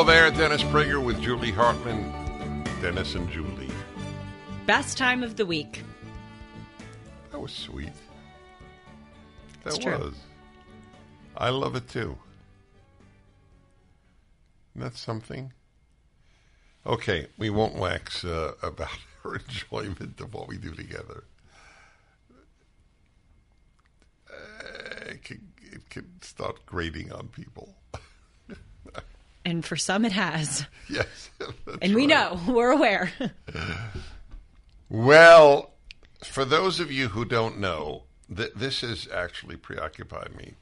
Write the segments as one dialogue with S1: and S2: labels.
S1: Hello there, Dennis Prager with Julie Hartman. Dennis and Julie.
S2: Best time of the week.
S1: That was sweet. That
S2: It's true.
S1: was. I love it too. Isn't something? Okay, we won't wax uh, about our enjoyment of what we do together. Uh, it, could, it could start grating on people.
S2: And for some, it has.
S1: yes.
S2: And we
S1: right.
S2: know, we're aware.
S1: Well, for those of you who don't know, th- this has actually preoccupied me.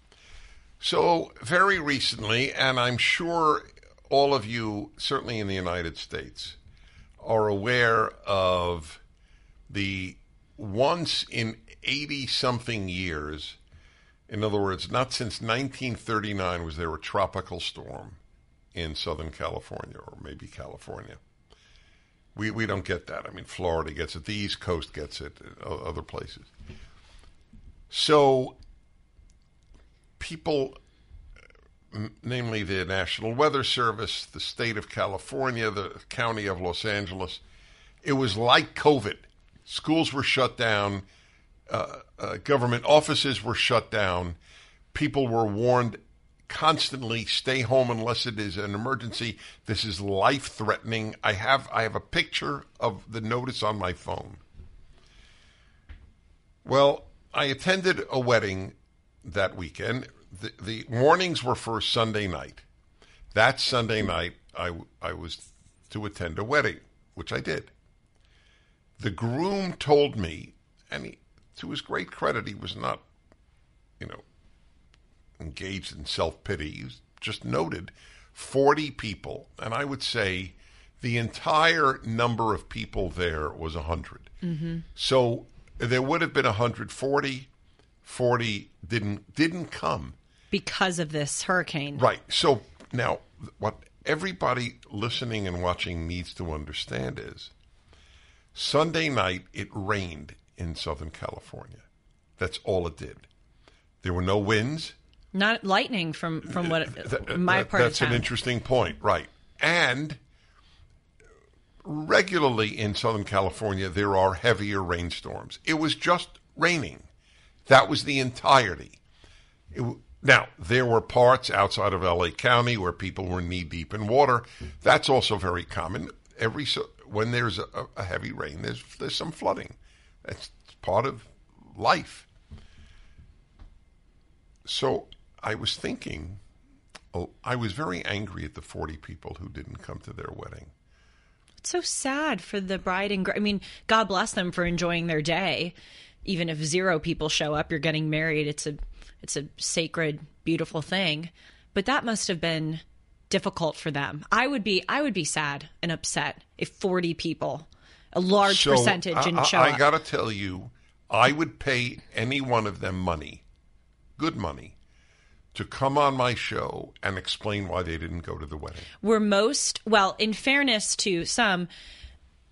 S1: So, very recently, and I'm sure all of you, certainly in the United States, are aware of the once in 80 something years, in other words, not since 1939 was there a tropical storm in Southern California, or maybe California. We we don't get that. I mean, Florida gets it. The East Coast gets it. Other places. So, people, namely the National Weather Service, the state of California, the county of Los Angeles, it was like COVID. Schools were shut down. Uh, uh, government offices were shut down. People were warned constantly stay home unless it is an emergency. This is life threatening. I have I have a picture of the notice on my phone. Well, I attended a wedding that weekend. The, the warnings were for Sunday night. That Sunday night, I, I was to attend a wedding, which I did. The groom told me, and he, to his great credit, he was not, you know, engaged in self pity. He just noted 40 people, and I would say the entire number of people there was 100.
S2: Mm-hmm.
S1: So there would have been 140. 40 didn't didn't come.
S2: because of this hurricane.
S1: Right. So now, what everybody listening and watching needs to understand is Sunday night it rained in Southern California. That's all it did. There were no winds.
S2: Not lightning from from what
S1: Th-
S2: my
S1: that-
S2: part
S1: that's an interesting point, right? And regularly in Southern California, there are heavier rainstorms. It was just raining. That was the entirety. It now, there were parts outside of LA County where people were knee deep in water. That's also very common. Every so, when there's a, a heavy rain, there's there's some flooding. That's part of life. So I was thinking, oh, I was very angry at the 40 people who didn't come to their wedding.
S2: It's so sad for the bride and groom. I mean, God bless them for enjoying their day. Even if zero people show up, you're getting married. It's a it's a sacred, beautiful thing. But that must have been difficult for them. I would be I would be sad and upset if 40 people, a large
S1: So,
S2: percentage,
S1: I-
S2: didn't
S1: I,
S2: show
S1: I
S2: up.
S1: got to tell you, I would pay any one of them money, good money, to come on my show and explain why they didn't go to the wedding.
S2: were most well in fairness to some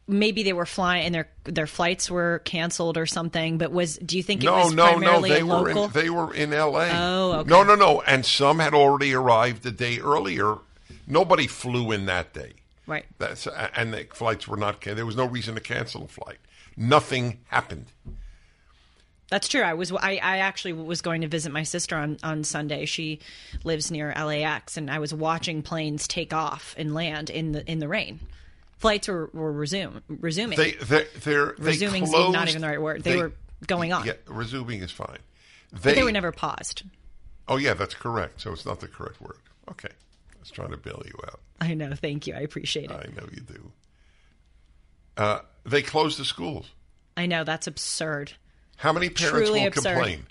S2: maybe they were flying and their their flights were canceled or something but was do you think it
S1: No,
S2: was
S1: no, no. They were
S2: local
S1: in, they were in L.A.
S2: Oh, okay.
S1: No, no, no. And some had already arrived the day earlier. Nobody flew in that day.
S2: right
S1: That's and the flights were not. There was no reason to cancel a flight. Nothing happened.
S2: That's true i was i, I actually was going to visit my sister on on sunday she lives near lax and i was watching planes take off and land in the in the rain flights were, were resume, resuming
S1: They they they're, they
S2: resuming is
S1: closed,
S2: not even the right word they, were going on.
S1: Yeah, resuming is fine. They,
S2: But they were never paused.
S1: Oh yeah, that's correct. So it's not the correct word. Okay, I was trying to bail you out.
S2: I know. Thank you. I appreciate it.
S1: I know you do. Uh, they closed the schools.
S2: I know. That's absurd.
S1: How many parents
S2: Truly
S1: will
S2: absurd.
S1: complain?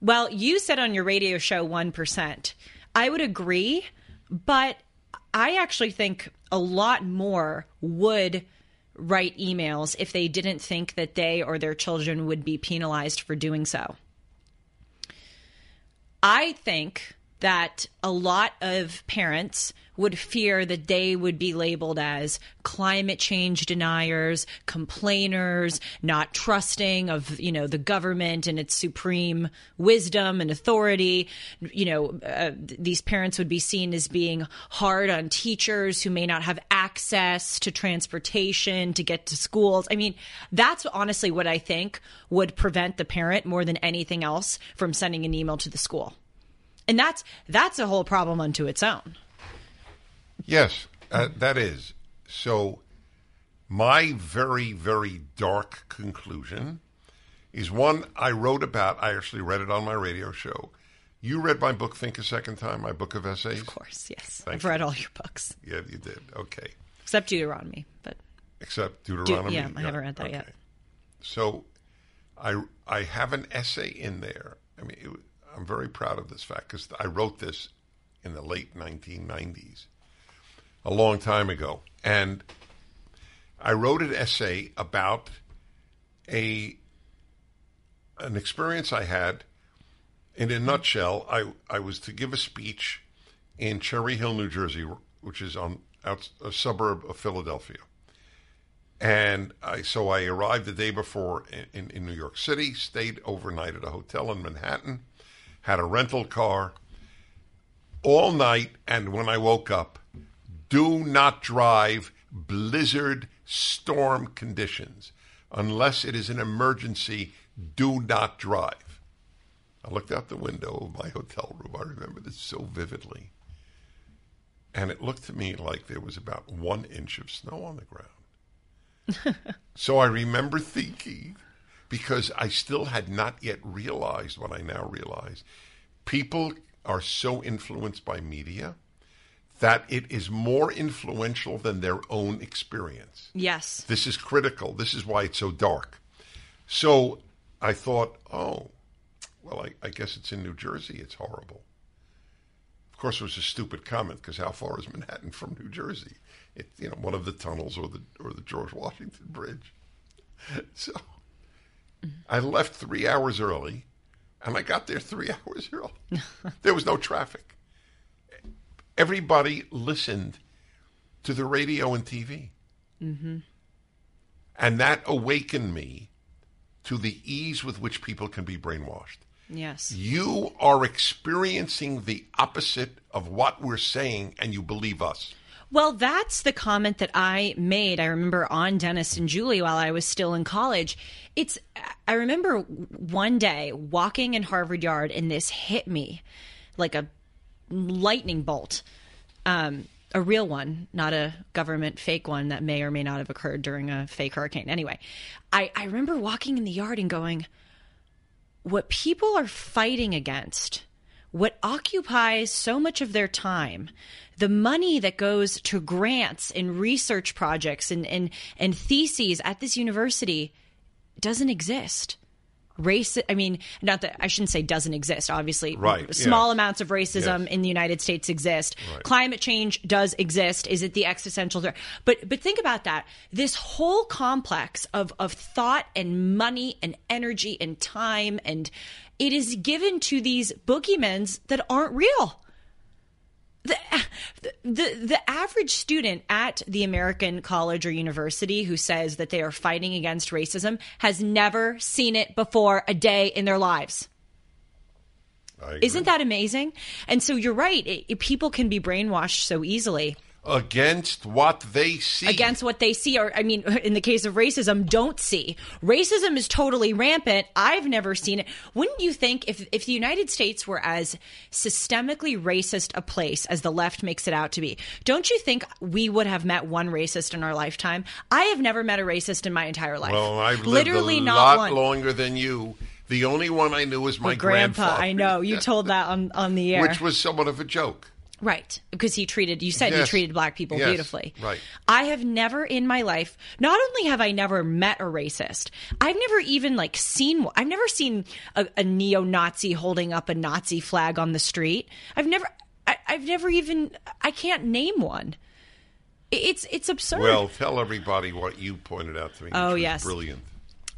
S2: Well, you said on your radio show 1%. I would agree, but I actually think a lot more would write emails if they didn't think that they or their children would be penalized for doing so. I think that a lot of parents would fear that they would be labeled as climate change deniers, complainers, not trusting of, you know, the government and its supreme wisdom and authority. You know, uh, these parents would be seen as being hard on teachers who may not have access to transportation to get to schools. I mean, that's honestly what I think would prevent the parent more than anything else from sending an email to the school and that's that's a whole problem unto its own.
S1: Yes, uh, that is. So, my very, very dark conclusion is one I wrote about. I actually read it on my radio show. You read my book, Think a Second Time, my book of essays?
S2: Of course, yes.
S1: Thank
S2: I've
S1: you.
S2: read all your books
S1: Yeah, you did. Okay.
S2: except Deuteronomy, but
S1: Except Deuteronomy.
S2: yeah, I haven't read that yet.
S1: So, I I have an essay in there. I mean, it, I'm very proud of this fact because I wrote this in the late 1990s, a long time ago, and I wrote an essay about a an experience I had. In a nutshell, I I was to give a speech in Cherry Hill, New Jersey, which is on out, a suburb of Philadelphia. And I, so I arrived the day before in, in, in New York City, stayed overnight at a hotel in Manhattan, had a rental car all night. And when I woke up, do not drive blizzard storm conditions. Unless it is an emergency, do not drive. I looked out the window of my hotel room. I remember this so vividly. And it looked to me like there was about one inch of snow on the ground. so I remember thinking, because I still had not yet realized what I now realize, people are so influenced by media that it is more influential than their own experience.
S2: yes,
S1: This is critical. This is why it's so dark. So I thought, oh, well, I, I guess it's in New Jersey. It's horrible. Of course, it was a stupid comment because how far is Manhattan from New Jersey? It, you know, one of the tunnels or the or the George Washington Bridge. So I left three hours early, and I got there three hours early. there was no traffic. Everybody listened to the radio and TV. Mm-hmm. And that awakened me to the ease with which people can be brainwashed.
S2: yes.
S1: You are experiencing the opposite of what we're saying, and you believe us.
S2: Well, that's the comment that I made. I remember on Dennis and Julie while I was still in college. It's, I remember one day walking in Harvard Yard and this hit me like a lightning bolt. Um, a real one, not a government fake one that may or may not have occurred during a fake hurricane. Anyway, I, I remember walking in the yard and going, what people are fighting against, what occupies so much of their time, the money that goes to grants and research projects and, and, and theses at this university doesn't exist. Race, I mean, not that I shouldn't say doesn't exist. Obviously,
S1: Right,
S2: small amounts of racism
S1: Yes.
S2: in the United States exist.
S1: Right.
S2: Climate change does exist. Is it the existential threat? But but think about that. This whole complex of of thought and money and energy and time and it is given to these boogeymens that aren't real. The, the the average student at the American college or university who says that they are fighting against racism has never seen it before a day in their lives. Isn't that amazing? And so you're right. It, it- people can be brainwashed so easily.
S1: Against what they see.
S2: against what they see or i mean in the case of racism don't see. Racism is totally rampant. I've never seen it. Wouldn't you think if if the united states were as systemically racist a place as the left makes it out to be don't you think we would have met one racist in our lifetime? I have never met a racist in my entire life.
S1: Well, I've lived
S2: literally
S1: a
S2: not
S1: lot
S2: one.
S1: longer than you. The only one I knew was my
S2: grandpa. i know. You told that on on the air.
S1: Which was somewhat of a joke.
S2: Right, because he treated you said he treated black people
S1: Yes,
S2: beautifully.
S1: right.
S2: I have never in my life, not only have I never met a racist, I've never even like seen. I've never seen a, a neo-Nazi holding up a Nazi flag on the street. I've never I, I've never even I can't name one. It's it's absurd.
S1: Well, tell everybody what you pointed out to me.
S2: Oh, yes.
S1: brilliant.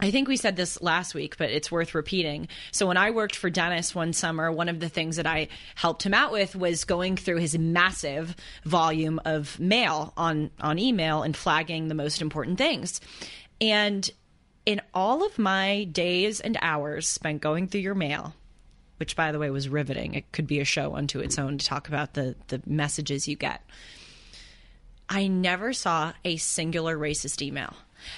S2: I think we said this last week, but it's worth repeating. So when I worked for Dennis one summer, one of the things that I helped him out with was going through his massive volume of mail on on email and flagging the most important things. And in all of my days and hours spent going through your mail, which by the way was riveting. It could be a show unto its own to talk about the the messages you get. I never saw a singular racist email.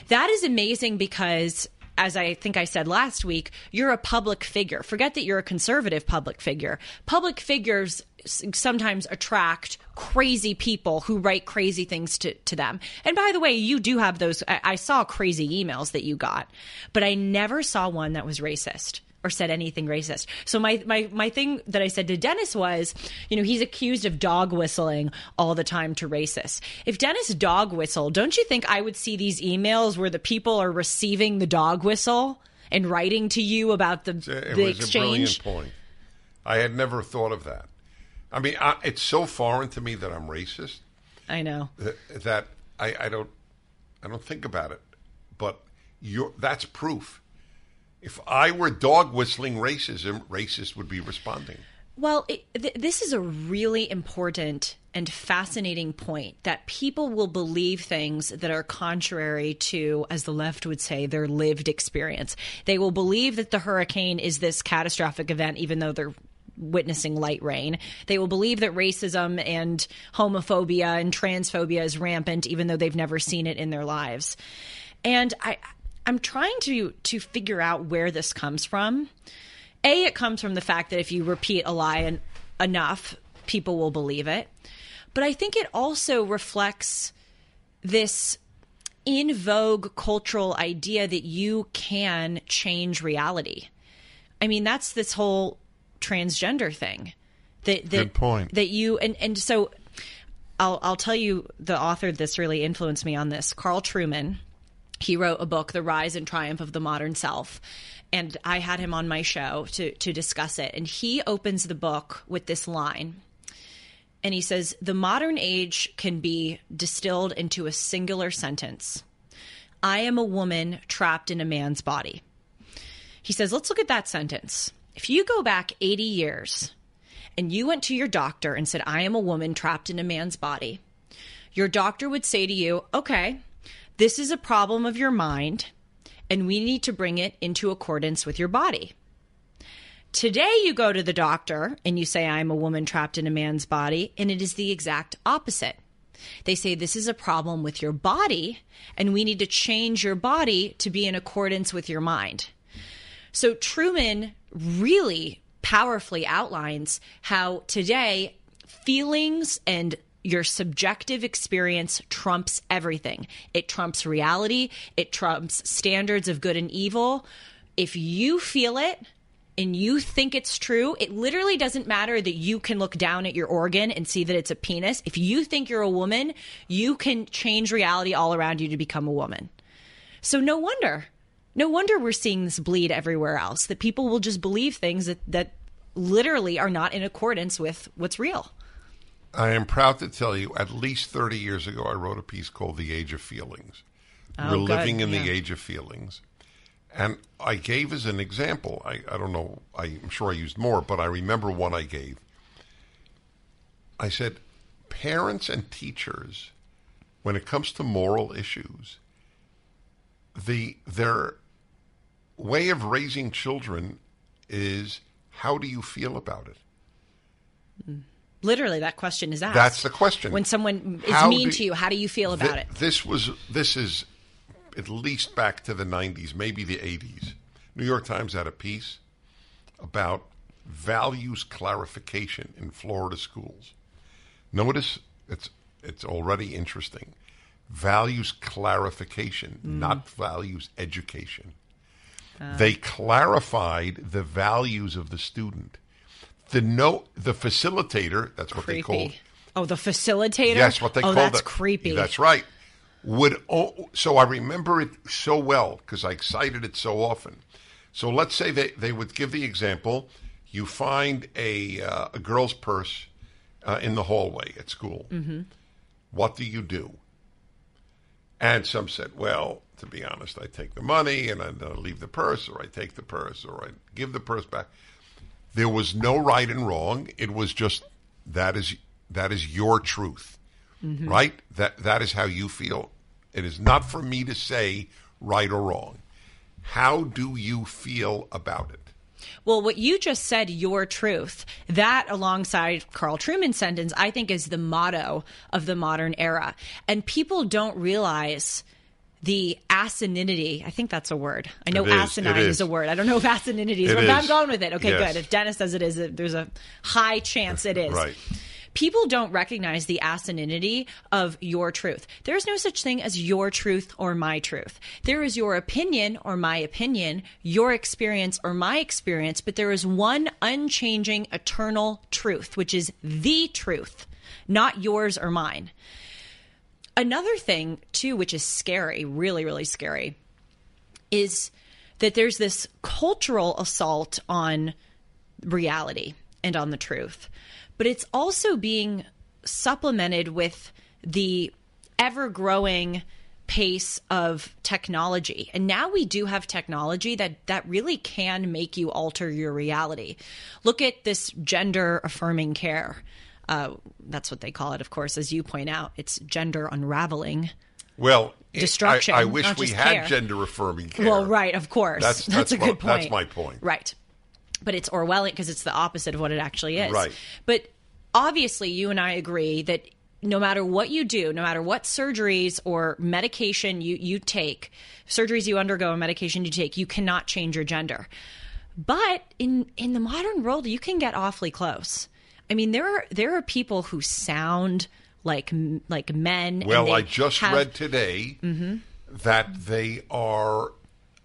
S2: That is amazing because, as I think I said last week, you're a public figure. Forget that you're a conservative public figure. Public figures sometimes attract crazy people who write crazy things to, to them. And by the way, you do have those. I, I saw crazy emails that you got, but I never saw one that was racist or said anything racist. So my, my my thing that I said to Dennis was, you know, he's accused of dog whistling all the time to racists. If Dennis dog whistled, don't you think I would see these emails where the people are receiving the dog whistle and writing to you about the,
S1: It
S2: the exchange?
S1: a brilliant point. I had never thought of that. I mean, I, it's so foreign to me that I'm racist
S2: I know.
S1: that, that I, I don't I don't think about it. But you're, that's proof. If I were dog whistling racism, racist would be responding.
S2: Well, it, th- this is a really important and fascinating point that people will believe things that are contrary to, as the left would say, their lived experience. They will believe that the hurricane is this catastrophic event, even though they're witnessing light rain. They will believe that racism and homophobia and transphobia is rampant, even though they've never seen it in their lives. And I, I'm trying to to figure out where this comes from. A, it comes from the fact that if you repeat a lie en- enough, people will believe it. But I think it also reflects this in vogue cultural idea that you can change reality. I mean, that's this whole transgender thing. That, that,
S1: Good point.
S2: That you and and so I'll I'll tell you the author this really influenced me on this. Carl Trueman. He wrote a book, The Rise and Triumph of the Modern Self. And I had him on my show to to discuss it. And he opens the book with this line. And he says, The modern age can be distilled into a singular sentence I am a woman trapped in a man's body. He says, Let's look at that sentence. If you go back 80 years and you went to your doctor and said, I am a woman trapped in a man's body, your doctor would say to you, Okay, this is a problem of your mind, and we need to bring it into accordance with your body. Today, you go to the doctor and you say, I'm a woman trapped in a man's body, and it is the exact opposite. They say, This is a problem with your body, and we need to change your body to be in accordance with your mind. So, Trueman really powerfully outlines how today feelings and your subjective experience trumps everything. It trumps reality, it trumps standards of good and evil. If you feel it, and you think it's true, it literally doesn't matter that you can look down at your organ and see that it's a penis. If you think you're a woman, you can change reality all around you to become a woman. So no wonder. No wonder we're seeing this bleed everywhere else. That people will just believe things that, that literally are not in accordance with what's real.
S1: I am proud to tell you, at least 30 years ago, I wrote a piece called The Age of Feelings.
S2: Oh,
S1: We're
S2: good,
S1: living in
S2: yeah.
S1: the age of feelings. And I gave as an example, I, I don't know, I'm sure I used more, but I remember one I gave. I said, parents and teachers, when it comes to moral issues, the their way of raising children is how do you feel about it?
S2: Literally, that question is asked.
S1: That's the question.
S2: When someone is
S1: How
S2: mean
S1: do-
S2: to you, how do you feel about
S1: Thi-
S2: it?
S1: This was this is at least back to the 90s, maybe the 80s. New York Times had a piece about values clarification in Florida schools. Notice it's it's already interesting. Values clarification, mm. not values education. Uh. They clarified the values of the student. The no the facilitator, that's what they called
S2: Creepy. Oh, the facilitator.
S1: Yes, what they
S2: oh,
S1: call
S2: that's
S1: the-
S2: creepy.
S1: That's right. Would oh, so I remember it so well because I cited it so often. So let's say they, they would give the example: you find a uh, a girl's purse uh, in the hallway at school. Mm-hmm. What do you do? And some said, well, to be honest, I take the money and I leave the purse, or I take the purse, or I give the purse back. There was no right and wrong. It was just that is that is your truth, mm-hmm. right? That that is how you feel. It is not for me to say right or wrong. How do you feel about it?
S2: Well, what you just said, your truth, that alongside Carl Trueman's sentence, I think is the motto of the modern era. And people don't realize the asininity. I think that's a word. I know
S1: is.
S2: asinine is.
S1: is.
S2: a word. I don't know if asininity is,
S1: It
S2: but I'm going with it. Okay,
S1: Yes.
S2: good. If Dennis says it is, there's a high chance it is.
S1: Right.
S2: People don't recognize the asininity of your truth. There is no such thing as your truth or my truth. There is your opinion or my opinion, your experience or my experience, but there is one unchanging, eternal truth, which is the truth, not yours or mine. Another thing, too, which is scary, really, really scary, is that there's this cultural assault on reality and on the truth. But it's also being supplemented with the ever growing pace of technology. And now we do have technology that that really can make you alter your reality. Look at this gender affirming care. Uh, that's what they call it, of course, as you point out. It's gender unraveling.
S1: Well,
S2: Destruction,
S1: I, I wish we had
S2: care.
S1: gender affirming care.
S2: Well, right, of course.
S1: That's-
S2: That's,
S1: that's
S2: a
S1: my-
S2: good point.
S1: that's my point.
S2: Right. But it's Orwellian because it's the opposite of what it actually is.
S1: Right.
S2: But obviously, you and I agree that no matter what you do, no matter what surgeries or medication you, you take, surgeries you undergo and medication you take, you cannot change your gender. But in in the modern world, you can get awfully close. I mean, there are there are people who sound like like men.
S1: Well, I just
S2: have-
S1: read today that they are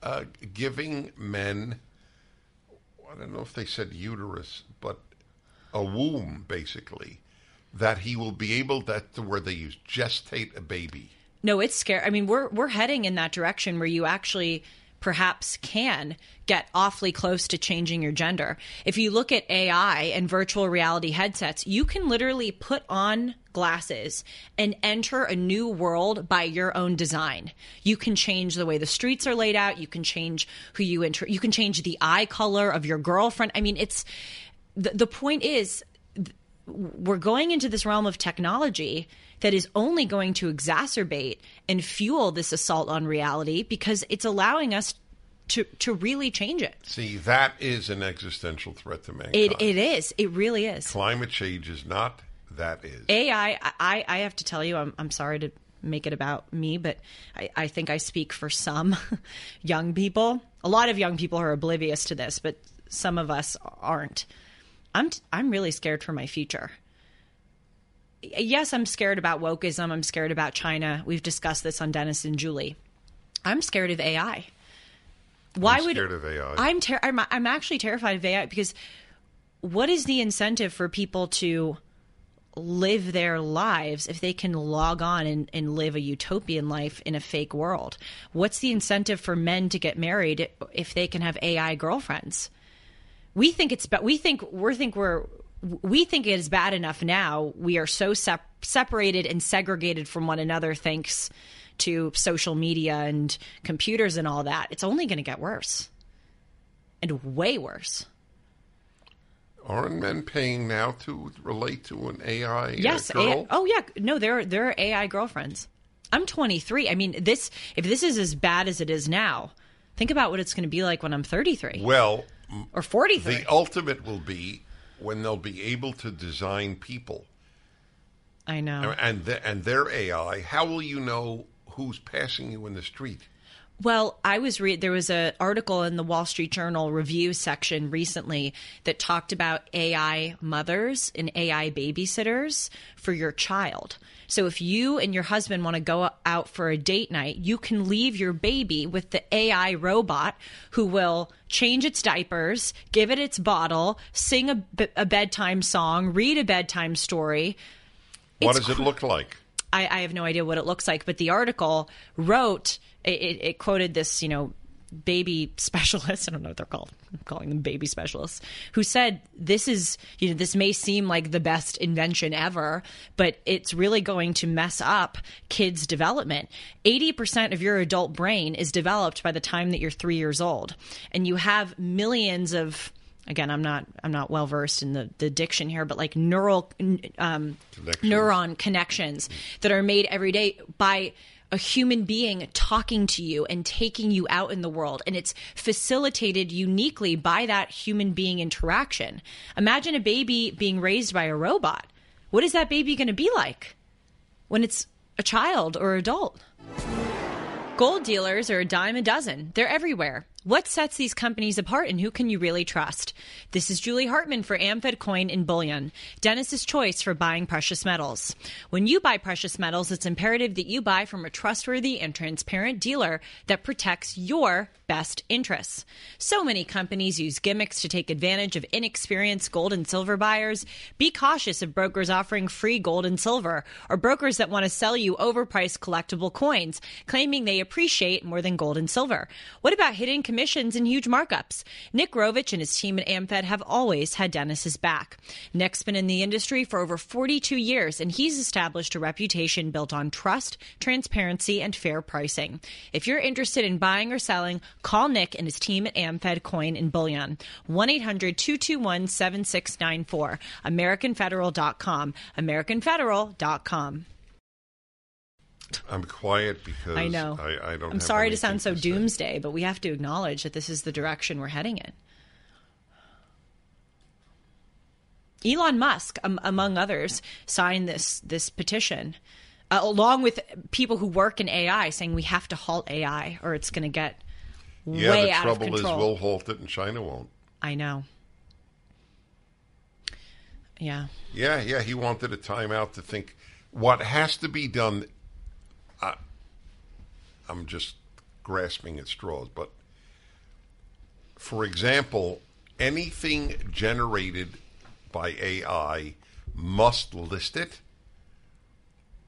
S1: uh, giving men, I don't know if they said uterus, but a womb, basically, that he will be able, that to where they use gestate a baby.
S2: No, it's scary. I mean, we're we're heading in that direction where you actually perhaps can get awfully close to changing your gender. If you look at AI and virtual reality headsets, you can literally put on glasses and enter a new world by your own design. You can change the way the streets are laid out, you can change who you enter, you can change the eye color of your girlfriend. I mean, it's the, the point is we're going into this realm of technology that is only going to exacerbate and fuel this assault on reality because it's allowing us to to really change it.
S1: See, that is an existential threat to mankind.
S2: It it is. It really is.
S1: Climate change is not, that is.
S2: AI. I I have to tell you, I'm I'm sorry to make it about me, but I, I think I speak for some young people. A lot of young people are oblivious to this, but some of us aren't. I'm I'm really scared for my future. Yes, I'm scared about wokeism. I'm scared about China. We've discussed this on Dennis and Julie. I'm scared of AI. Why
S1: I'm
S2: would
S1: scared of AI.
S2: I'm ter- I'm I'm actually terrified of AI because what is the incentive for people to live their lives if they can log on and, and live a utopian life in a fake world? What's the incentive for men to get married if they can have AI girlfriends? We think it's but we think we think we're we think it is bad enough now. We are so sep- separated and segregated from one another thanks to social media and computers and all that. It's only going to get worse. And way worse.
S1: Aren't men paying now to relate to an AI
S2: Yes.
S1: girl?
S2: A- oh yeah. No, they're there are AI girlfriends. I'm 23. I mean, this if this is as bad as it is now, think about what it's going to be like when I'm 33
S1: Well,
S2: or 43.
S1: the ultimate will be when they'll be able to design people
S2: I know.
S1: and th- and their AI, how will you know who's passing you in the street?
S2: Well, I was read there was an article in the Wall Street Journal review section recently that talked about AI mothers and AI babysitters for your child. So if you and your husband want to go out for a date night, you can leave your baby with the AI robot who will change its diapers, give it its bottle, sing a bedtime song, read a bedtime story.
S1: What
S2: It's
S1: does it look like?
S2: I, I have no idea what it looks like, but the article wrote it, it, it quoted this, you know, baby specialists. I don't know what they're called. I'm calling them baby specialists who said this is, you know, this may seem like the best invention ever, but it's really going to mess up kids' development. 80% of your adult brain is developed by the time that you're three years old. And you have millions of, again, I'm not, I'm not well versed in the, the diction here, but like neural, um,
S1: Connections.
S2: neuron connections that are made every day by a human being talking to you and taking you out in the world. And it's facilitated uniquely by that human being interaction. Imagine a baby being raised by a robot. What is that baby going to be like when it's a child or adult? Gold dealers are a dime a dozen. They're everywhere. What sets these companies apart and who can you really trust? This is Julie Hartman for AmFed Coin and Bullion, Dennis's choice for buying precious metals. When you buy precious metals, it's imperative that you buy from a trustworthy and transparent dealer that protects your best interests. So many companies use gimmicks to take advantage of inexperienced gold and silver buyers. Be cautious of brokers offering free gold and silver or brokers that want to sell you overpriced collectible coins, claiming they appreciate more than gold and silver. What about hidden commissions and huge markups? Nick Rovich and his team at AmFed have always had Dennis's back. Nick's been in the industry for over 42 years, and he's established a reputation built on trust, transparency, and fair pricing. If you're interested in buying or selling, call Nick and his team at AmFed Coin and Bullion. 1 800 221 7694. AmericanFederal.com. AmericanFederal.com.
S1: I'm quiet because
S2: I know.
S1: I, I don't.
S2: I'm sorry to sound so
S1: say.
S2: doomsday, but we have to acknowledge that this is the direction we're heading in. Elon Musk, um, among others, signed this this petition, uh, along with people who work in AI, saying we have to halt AI or it's going to get
S1: Yeah,
S2: way out of control.
S1: Yeah, the trouble is we'll halt it and China won't.
S2: I know. Yeah.
S1: Yeah, yeah. He wanted a timeout to think what has to be done. I, I'm just grasping at straws, but for example, anything generated by AI must list it,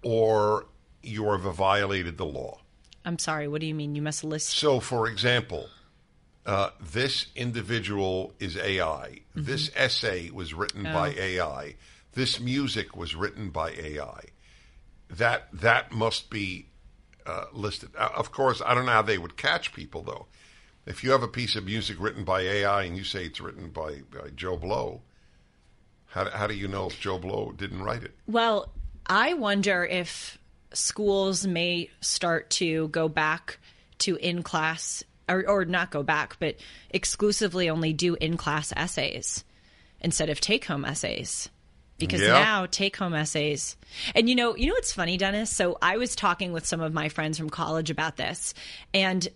S1: or you have violated the law.
S2: I'm sorry. What do you mean? You must list.
S1: So, for example, uh, this individual is AI. This essay was written by AI. This music was written by AI. That that must be uh, listed. Uh, of course, I don't know how they would catch people though. If you have a piece of music written by AI and you say it's written by, by Joe Blow, how, how do you know if Joe Blow didn't write it?
S2: Well, I wonder if schools may start to go back to in class, or, or not go back, but exclusively only do in class essays instead of take home essays. Because
S1: Yeah.
S2: now take home essays. And you know, you know what's funny, Dennis? So I was talking with some of my friends from college about this, and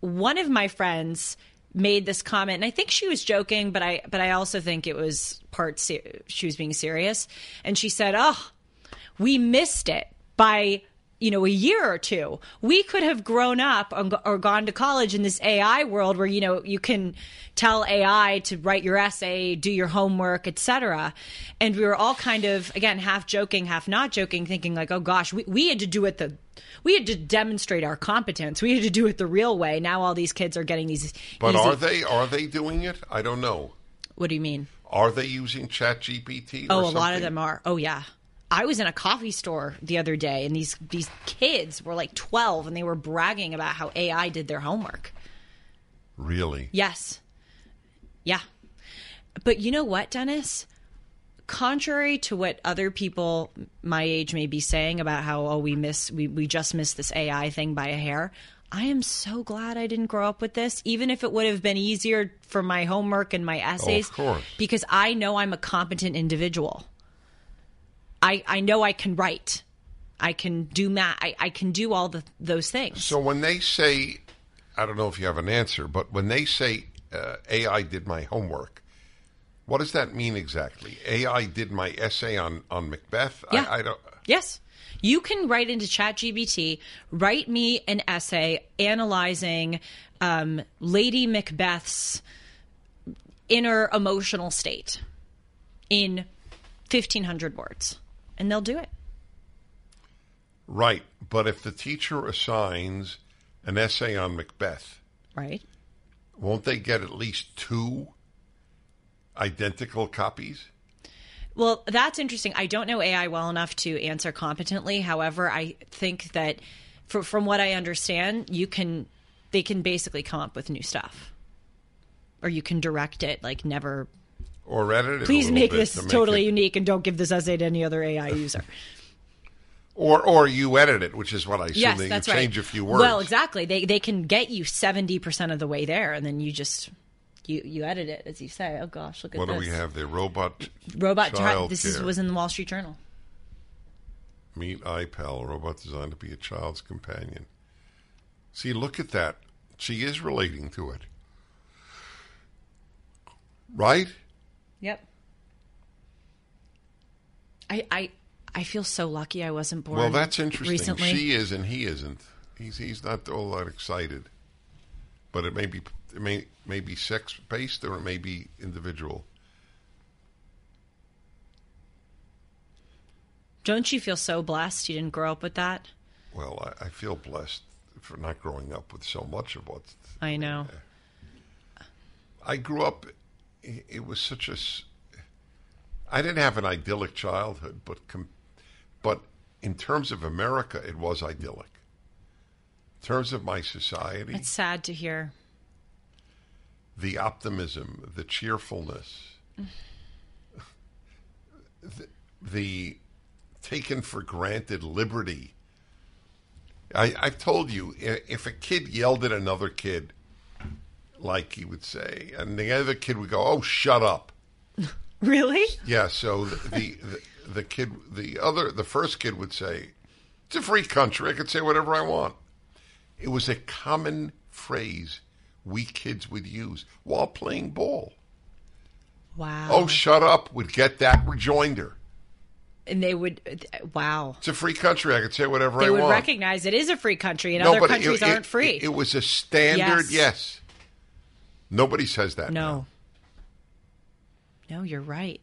S2: one of my friends made this comment and I think she was joking but I but I also think it was part se- she was being serious and she said oh we missed it by you know a year or two we could have grown up or gone to college in this AI world where you know you can tell AI to write your essay do your homework etc and we were all kind of again half joking half not joking thinking like oh gosh we, we had to do it the we had to demonstrate our competence we had to do it the real way now all these kids are getting these
S1: But
S2: easy-
S1: are they are they doing it? I don't know.
S2: what do you mean
S1: Are they using ChatGPT?
S2: Oh,
S1: or
S2: a lot of them are. Oh yeah. I was in a coffee store the other day and these these kids were like 12 and they were bragging about how AI did their homework.
S1: Really?
S2: Yes. Yeah. But you know what, Dennis? Contrary to what other people my age may be saying about how oh we miss we, we just missed this AI thing by a hair, I am so glad I didn't grow up with this, even if it would have been easier for my homework and my oh, essays.
S1: course.
S2: Because I know I'm a competent individual. I I know I can write. I can do math. I, I can do all the those things.
S1: So when they say, I don't know if you have an answer, but when they say uh, AI did my homework, what does that mean exactly? AI did my essay on on Macbeth.
S2: Yeah.
S1: I, I don't.
S2: Yes. You can write into ChatGPT, write me an essay analyzing um, Lady Macbeth's inner emotional state in 1,500 words, and they'll do it.
S1: Right, but if the teacher assigns an essay on Macbeth,
S2: Right?
S1: won't they get at least two identical copies?
S2: Well, that's interesting. I don't know AI well enough to answer competently. However, I think that for, from what I understand, you can they can basically come up with new stuff, or you can direct it like never.
S1: Or edit it?
S2: Please make this
S1: to make
S2: totally
S1: it-
S2: unique and don't give this essay to any other AI user.
S1: Or or you edit it, which is what I assume
S2: yes,
S1: that
S2: that's
S1: you
S2: right.
S1: change a few words.
S2: Well, exactly. They they can get you seventy percent of the way there, and then you just you you edit it as you say. Oh gosh, look at that.
S1: What
S2: this.
S1: do we have there? Robot
S2: Robot.
S1: Child
S2: this is, was in the Wall Street Journal.
S1: Meet iPal, a robot designed to be a child's companion. See, look at that. She is relating to it. Right?
S2: Yep. I I I feel so lucky I wasn't born.
S1: Well, that's interesting.
S2: Recently,
S1: She is and he isn't. He's he's not all that excited. But it may be it may may be sex based or it may be individual.
S2: don't you feel so blessed you didn't grow up with that?
S1: Well, I, I feel blessed for not growing up with so much of what
S2: I know.
S1: I grew up. It it was such a. I didn't have an idyllic childhood, but com, but in terms of America, it was idyllic. In terms of my society,
S2: It's sad to hear.
S1: the optimism, the cheerfulness, the, the taken for granted liberty. I, I've told you, if a kid yelled at another kid, like he would say, and the other kid would go, "Oh, shut up."
S2: Really?
S1: Yeah. So the the, the, the kid, the other, the first kid would say, "It's a free country. I could say whatever I want." It was a common phrase we kids would use while playing ball.
S2: Wow.
S1: Oh, shut up! Would get that rejoinder.
S2: and they would. Wow.
S1: It's a free country. I could say whatever
S2: They
S1: I
S2: would recognize it is a free country, and
S1: No,
S2: other countries
S1: it-
S2: aren't free.
S1: It, it was a standard.
S2: Yes.
S1: Yes. Nobody says that. now.
S2: No. No, you're right.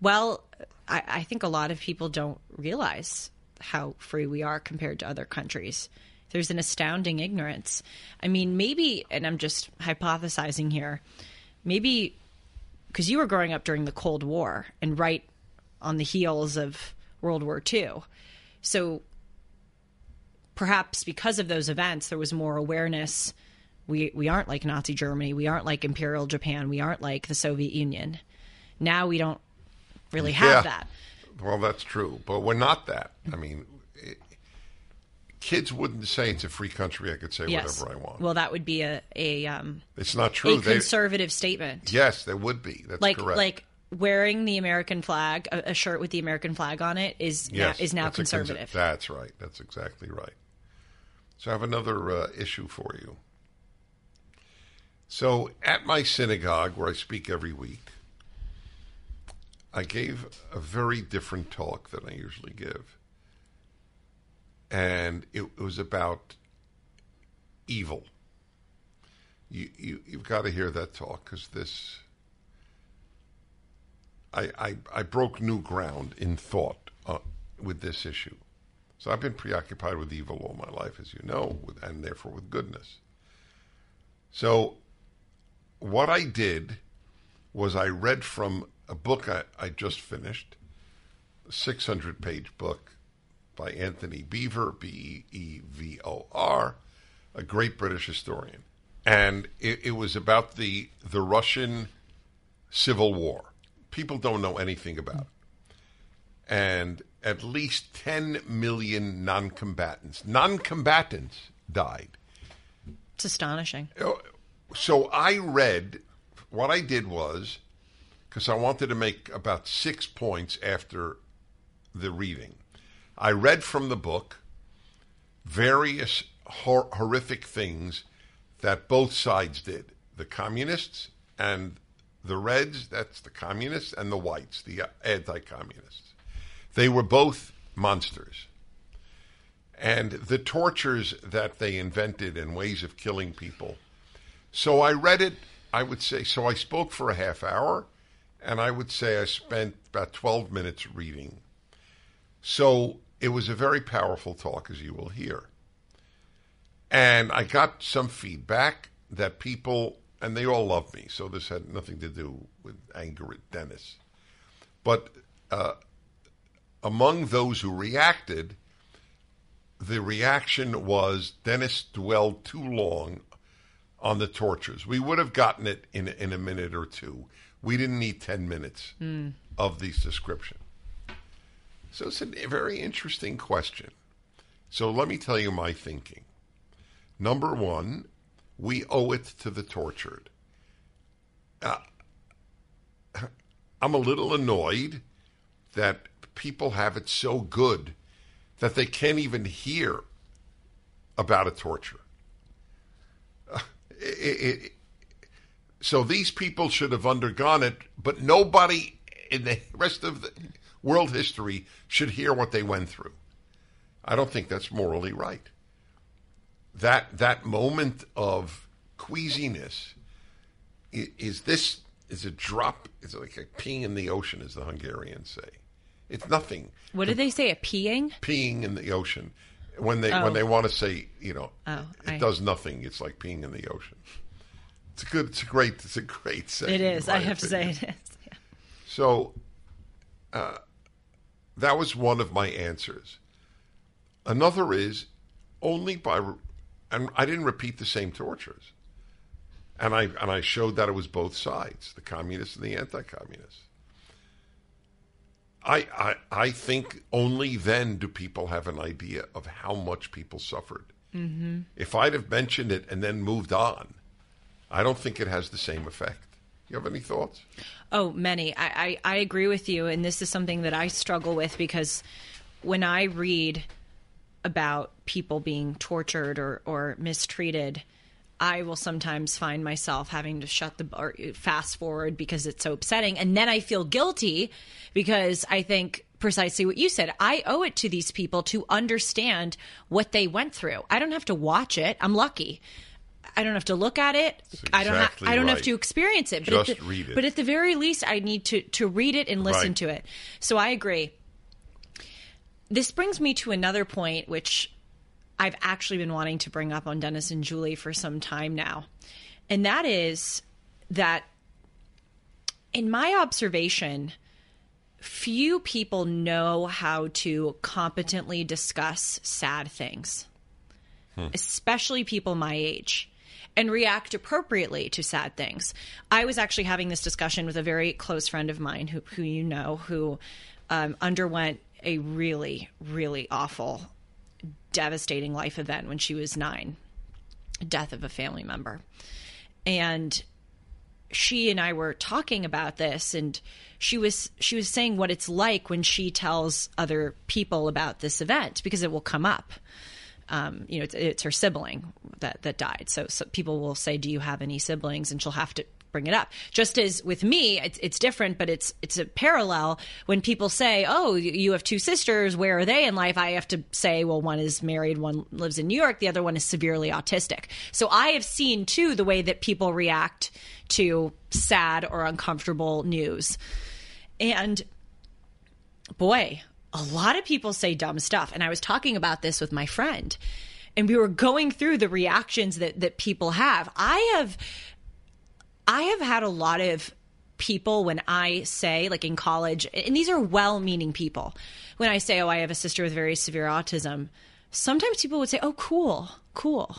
S2: Well, I, I think a lot of people don't realize how free we are compared to other countries. There's an astounding ignorance. I mean, maybe, and I'm just hypothesizing here, maybe because you were growing up during the Cold War and right on the heels of World War II. So perhaps because of those events, there was more awareness. We we aren't like Nazi Germany. We aren't like Imperial Japan. We aren't like the Soviet Union. Now we don't really have
S1: Yeah.
S2: that.
S1: Well, that's true, but we're not that. I mean, it, kids wouldn't say it's a free country. I could say
S2: Yes.
S1: whatever I want.
S2: Well, that would be a a um
S1: it's not
S2: a
S1: true. They,
S2: conservative statement.
S1: yes, there would be. That's
S2: like
S1: correct.
S2: like wearing the American flag, a, a shirt with the American flag on it is
S1: yes,
S2: now, is now
S1: that's a conser-
S2: conservative.
S1: that's right. That's exactly right. So I have another uh, issue for you. So at my synagogue, where I speak every week, I gave a very different talk than I usually give. And it, it was about evil. You, you, you've got to hear that talk because this. I, I, I broke new ground in thought uh, with this issue. So I've been preoccupied with evil all my life, as you know, with, and therefore with goodness. So what I did was I read from a book I, I just finished, a 600 page book by Anthony Beevor, B E E V O R, a great British historian. And it, it was about the, the Russian Civil War. People don't know anything about it. And at least 10 million non combatants, non combatants died.
S2: It's astonishing.
S1: Oh, So I read, what I did was, because I wanted to make about six points after the reading. I read from the book various hor- horrific things that both sides did the communists and the Reds, that's the communists, and the whites, the anti communists. They were both monsters. And the tortures that they invented and ways of killing people. So I read it, I would say, so I spoke for a half hour, and I would say I spent about 12 minutes reading. So it was a very powerful talk, as you will hear. And I got some feedback that people, and they all love me, so this had nothing to do with anger at Dennis. But uh, among those who reacted, the reaction was Dennis dwelled too long on the tortures. We would have gotten it in, in a minute or two. We didn't need 10 minutes of this description. So it's a very interesting question. So let me tell you my thinking. Number one, we owe it to the tortured. Uh, I'm a little annoyed that people have it so good that they can't even hear about a torture. It, it, so these people should have undergone it, but nobody in the rest of the world history should hear what they went through. I don't think that's morally right. That that moment of queasiness is, is this is a drop. It's like a peeing in the ocean, as the Hungarians say. It's nothing.
S2: What did they say? A peeing?
S1: Peeing in the ocean. When they
S2: Oh.
S1: when they want to say, you know,
S2: Oh,
S1: it
S2: I-
S1: does nothing. It's like peeing in the ocean. It's a good. It's a great. It's a great saying.
S2: It is. I have to say it is. Yeah.
S1: So uh, that was one of my answers. Another is only by, and I didn't repeat the same tortures, and I and I showed that it was both sides, the communists and the anti-communists. I, I I think only then do people have an idea of how much people suffered. Mm-hmm. If I'd have mentioned it and then moved on, I don't think it has the same effect. You have any thoughts?
S2: Oh, many. I, I, I agree with you. And this is something that I struggle with because when I read about people being tortured or, or mistreated, I will sometimes find myself having to shut the or fast forward because it's so upsetting. And then I feel guilty because I think precisely what you said. I owe it to these people to understand what they went through. I don't have to watch it. I'm lucky. I don't have to look at it. I don't. ha- I don't have to experience it. But at
S1: Just
S2: the-
S1: read it.
S2: But at the very least, I need to to read it and listen
S1: Right.
S2: to it. So I agree. This brings me to another point, which I've actually been wanting to bring up on Dennis and Julie for some time now, and that is that, in my observation, few people know how to competently discuss sad things especially people my age, and react appropriately to sad things. I was actually having this discussion with a very close friend of mine who, who you know, who um, underwent a really, really awful, devastating life event when she was nine death of a family member. And she and I were talking about this and she was she was saying what it's like when she tells other people about this event because it will come up um, you know, it's, it's her sibling that that died. So, so people will say, "Do you have any siblings?" And she'll have to bring it up. Just as with me, it's it's different, but it's it's a parallel. When people say, "Oh, you- you have two sisters. Where are they in life?" I have to say, "Well, one is married, one lives in New York, the other one is severely autistic." So I have seen too the way that people react to sad or uncomfortable news, and boy, a lot of people say dumb stuff. And I was talking about this with my friend, and we were going through the reactions that that people have. I have I have had a lot of people when I say, like in college, and these are well meaning people, when I say, Oh, I have a sister with very severe autism, sometimes people would say, Oh, cool, cool.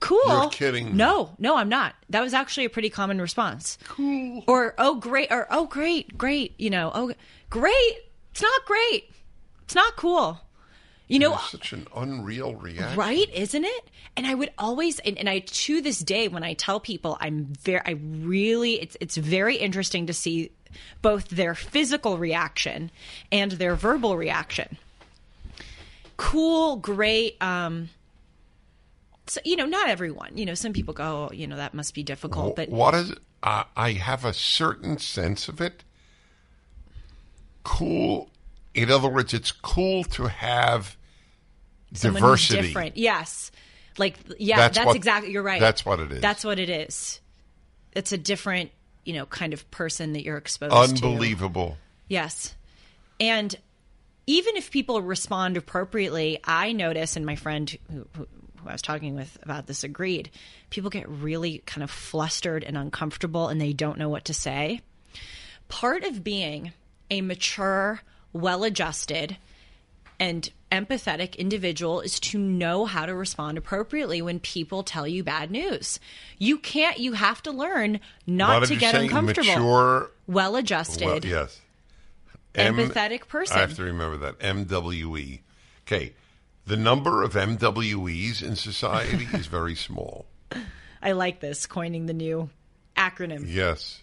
S2: Cool.
S1: You're kidding.
S2: No, no, I'm not. That was actually a pretty common response. Cool. Or oh great or oh great, great, you know, oh great. It's not great. It's not cool. You know,
S1: such an unreal reaction.
S2: right? Isn't it? And I would always, and, and I to this day, when I tell people, I'm very, I really, it's it's very interesting to see both their physical reaction and their verbal reaction. Cool, great. Um, so you know, not everyone. You know, some people go, oh, you know, that must be difficult, but
S1: what is it? I I have a certain sense of it. Cool. In other words, it's cool to have
S2: someone
S1: diversity.
S2: different. Yes. Like yeah,
S1: That's
S2: that's,
S1: what-
S2: exactly you're right.
S1: that's what it is.
S2: That's what it is. It's a different, you know, kind of person that you're exposed to.
S1: Unbelievable.
S2: Yes. And even if people respond appropriately, I notice, and my friend who, who, who I was talking with about this agreed, people get really kind of flustered and uncomfortable and they don't know what to say. Part of being a mature, well adjusted, and empathetic individual is to know how to respond appropriately when people tell you bad news. You can't, you have to learn not to get uncomfortable.
S1: Mature.
S2: Well adjusted.
S1: Well, yes. M-
S2: Empathetic person.
S1: I have to remember that. MWE. Okay. The number of MWEs in society is very small.
S2: I like this, coining the new acronym.
S1: Yes.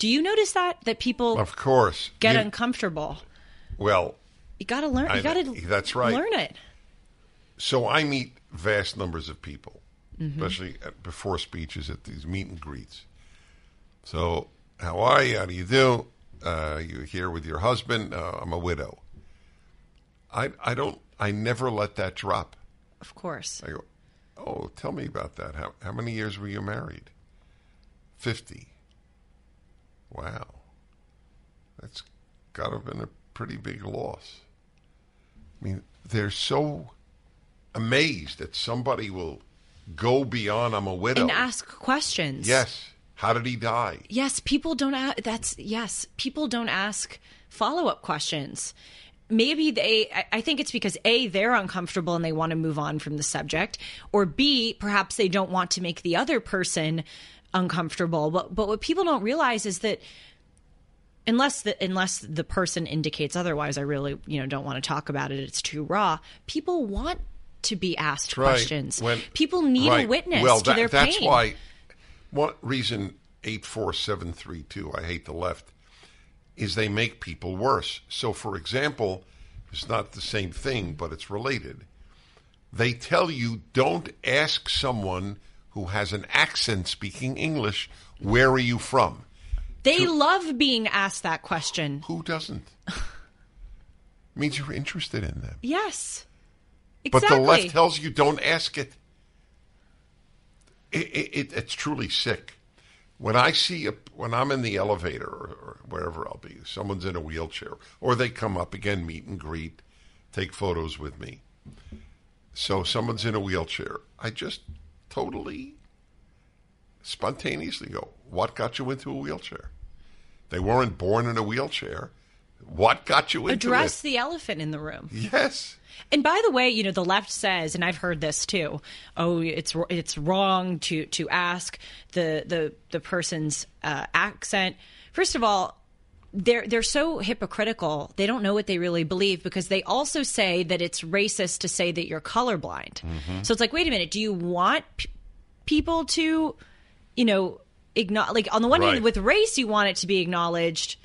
S2: Do you notice that that people
S1: Of course.
S2: get
S1: You-
S2: uncomfortable?
S1: well,
S2: You got to learn.
S1: I
S2: You got to.
S1: That's right.
S2: Learn it.
S1: so I meet vast numbers of people, especially at, before speeches at these meet and greets. So, how are you? How do you do? Uh, you here with your husband? Uh, I'm a widow. I I don't. I never let that drop.
S2: Of course.
S1: I go, oh, tell me about that. How how many years were you married? Fifty. Wow, that's got to have been a pretty big loss. I mean, they're so amazed that somebody will go beyond. I'm a widow.
S2: And ask questions.
S1: Yes. How did he die?
S2: Yes. People don't. ask. that's yes. People don't ask follow up questions. Maybe they. I think it's because a they're uncomfortable and they want to move on from the subject, or b perhaps they don't want to make the other person uncomfortable. But but what people don't realize is that unless the unless the person indicates otherwise, I really you know don't want to talk about it. It's too raw. People want to be asked
S1: Right.
S2: questions.
S1: When-
S2: people need a witness
S1: well,
S2: to
S1: that-
S2: their
S1: that's
S2: pain.
S1: why. What reason eight four seven three two. I hate the left. Is they make people worse. So, for example, it's not the same thing, but it's related. They tell you don't ask someone who has an accent speaking English, where are you from?
S2: They love being asked that question.
S1: Who doesn't? means you're interested in them.
S2: Yes. Exactly.
S1: But the left tells you don't ask it. It, it, it. It's truly sick. When I see a, when I'm in the elevator or, or wherever I'll be, someone's in a wheelchair, or they come up again, meet and greet, take photos with me. So someone's in a wheelchair. I just totally spontaneously go, "What got you into a wheelchair?" They weren't born in a wheelchair. What got you into
S2: Address
S1: it?
S2: the elephant in the room.
S1: yes.
S2: And by the way, you know the left says, and I've heard this too. Oh, it's it's wrong to to ask the the the person's uh, accent. First of all, they're they're so hypocritical. They don't know what they really believe because they also say that it's racist to say that you're colorblind. So it's like, wait a minute, do you want p- people to, you know, acknowledge? Like on the one
S1: Right.
S2: hand, with race, you want it to be acknowledged,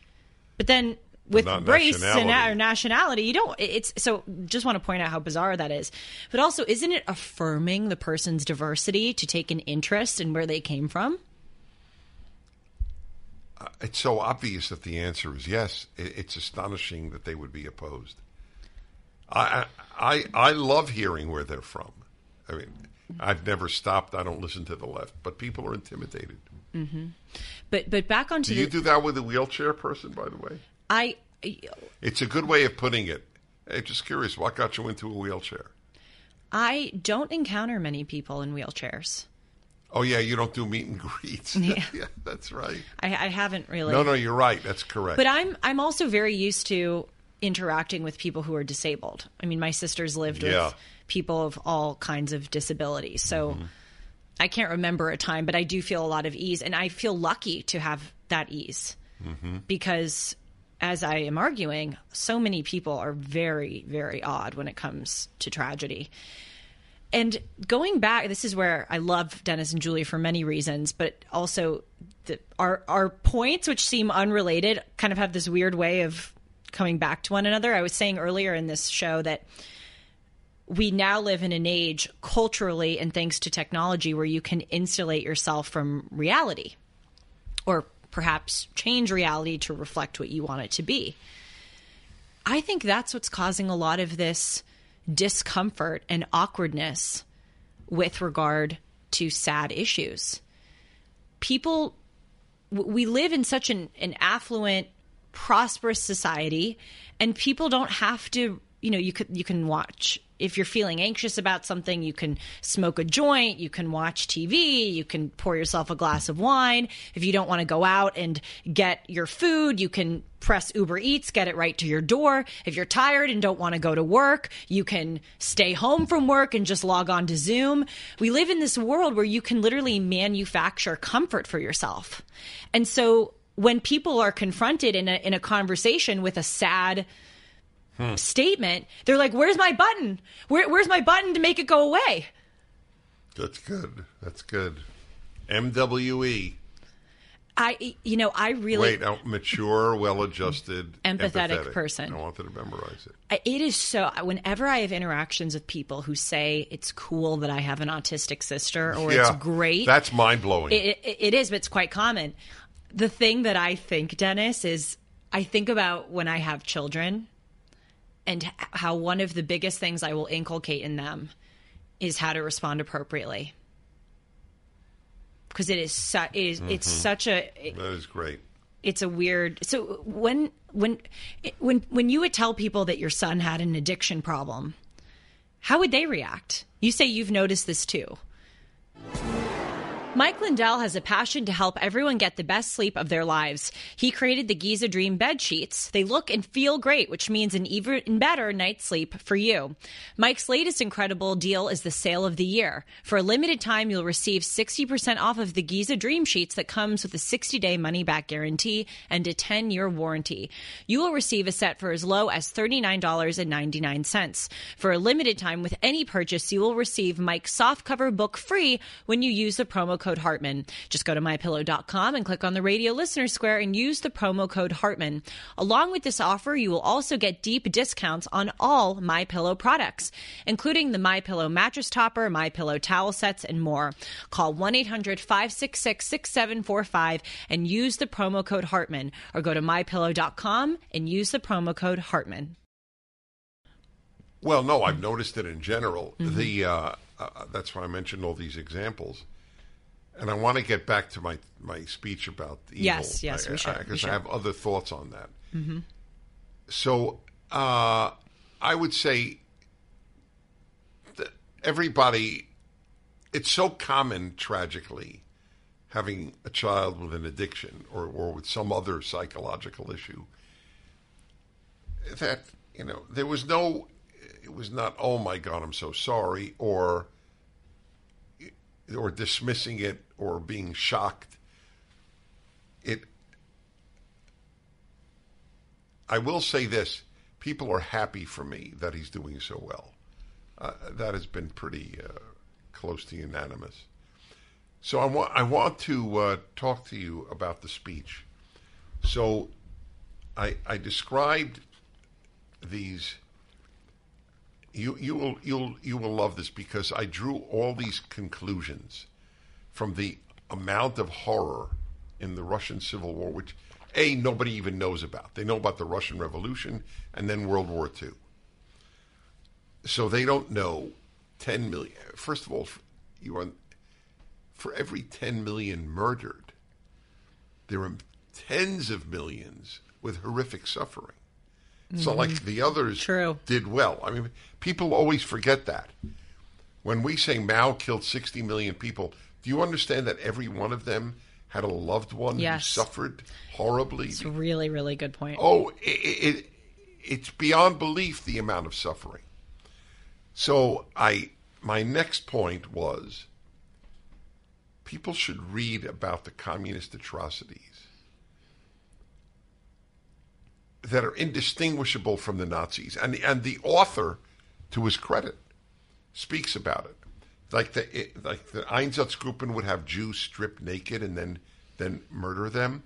S2: but then with race and or nationality, you don't. It's so. Just want to point out how bizarre that is. But also, isn't it affirming the person's diversity to take an interest in where they came from?
S1: It's so obvious that the answer is yes. It's astonishing that they would be opposed. I I I love hearing where they're from. I mean, I've never stopped. I don't listen to the left, but people are intimidated. Mm-hmm.
S2: But but back onto
S1: Do you do that with a wheelchair person? By the way,
S2: I
S1: it's a good way of putting it. Hey, just curious, what got you into a wheelchair?
S2: I don't encounter many people in wheelchairs.
S1: Oh yeah, you don't do meet and greets.
S2: Yeah.
S1: that's right.
S2: I, I haven't really.
S1: No, no, you're right. That's correct.
S2: But I'm I'm also very used to interacting with people who are disabled. I mean, my sister's lived
S1: Yeah.
S2: with people of all kinds of disabilities, so
S1: Mm-hmm.
S2: I can't remember a time, but I do feel a lot of ease, and I feel lucky to have that ease
S1: Mm-hmm.
S2: because as I am arguing, so many people are very, very odd when it comes to tragedy. And going back, this is where I love Dennis and Julie for many reasons, but also the, our our points, which seem unrelated, kind of have this weird way of coming back to one another. I was saying earlier in this show that we now live in an age culturally and thanks to technology where you can insulate yourself from reality or perhaps change reality to reflect what you want it to be. I think that's what's causing a lot of this discomfort and awkwardness with regard to sad issues. People, we live in such an, an affluent, prosperous society, and people don't have to. You know, you could you can watch if you're feeling anxious about something, you can smoke a joint, you can watch TV, you can pour yourself a glass of wine. If you don't want to go out and get your food, you can press Uber Eats, get it right to your door. If you're tired and don't want to go to work, you can stay home from work and just log on to Zoom. We live in this world where you can literally manufacture comfort for yourself. And so when people are confronted in a, in a conversation with a sad, hmm. statement, they're like, "Where's my button? Where, where's my button to make it go away?"
S1: That's good. That's good. MWE.
S2: I, you know, I really
S1: wait. Mature, well-adjusted,
S2: empathetic, empathetic, person.
S1: I wanted to memorize it.
S2: It is so. Whenever I have interactions with people who say it's cool that I have an autistic sister, or yeah, it's great,
S1: that's mind blowing.
S2: It, it, it is, but it's quite common. The thing that I think, Dennis, is I think about when I have children and how one of the biggest things I will inculcate in them is how to respond appropriately. Because it is su- it is, mm-hmm. it's such a
S1: it, that is great.
S2: It's a weird. So when when when when you would tell people that your son had an addiction problem, how would they react? You say you've noticed this too. Mike Lindell has a passion to help everyone get the best sleep of their lives. He created the Giza Dream bed sheets. They look and feel great, which means an even better night's sleep for you. Mike's latest incredible deal is the sale of the year. For a limited time, you'll receive 60% off of the Giza Dream sheets that comes with a 60 day money back guarantee and a 10 year warranty. You will receive a set for as low as $39.99. For a limited time, with any purchase, you will receive Mike's softcover book free when you use the promo code Hartman. Just go to mypillow.com and click on the radio listener square and use the promo code Hartman. Along with this offer, you will also get deep discounts on all My Pillow products, including the My Pillow mattress topper, My Pillow towel sets, and more. Call 1-800-566-6745 and use the promo code Hartman or go to mypillow.com and use the promo code Hartman.
S1: Well, no, I've noticed it in general. Mm-hmm. The uh, uh, that's why I mentioned all these examples. And I want to get back to my, my speech about evil.
S2: Yes, yes,
S1: I,
S2: we should.
S1: Because
S2: I,
S1: I, have other thoughts on that. Mm-hmm. So uh, I would say that everybody, it's so common, tragically, having a child with an addiction or, or with some other psychological issue that, you know, there was no, it was not, oh my God, I'm so sorry, or or dismissing it or being shocked. It. I will say this: people are happy for me that he's doing so well. Uh, that has been pretty uh, close to unanimous. So I want I want to uh, talk to you about the speech. So I I described these you you will you'll you will love this because I drew all these conclusions from the amount of horror in the Russian Civil War, which a nobody even knows about. They know about the Russian Revolution and then World War II. So they don't know 10 million. First of all, you are for every 10 million murdered, there are tens of millions with horrific suffering. So, like mm-hmm. the others
S2: True.
S1: did well. I mean, people always forget that. When we say Mao killed 60 million people, do you understand that every one of them had a loved one
S2: yes.
S1: who suffered horribly?
S2: It's a really, really good point.
S1: Oh, it, it, it's beyond belief the amount of suffering. So, I my next point was people should read about the communist atrocities that are indistinguishable from the Nazis. And and the author, to his credit, speaks about it. Like the like the Einsatzgruppen would have Jews stripped naked and then then murder them.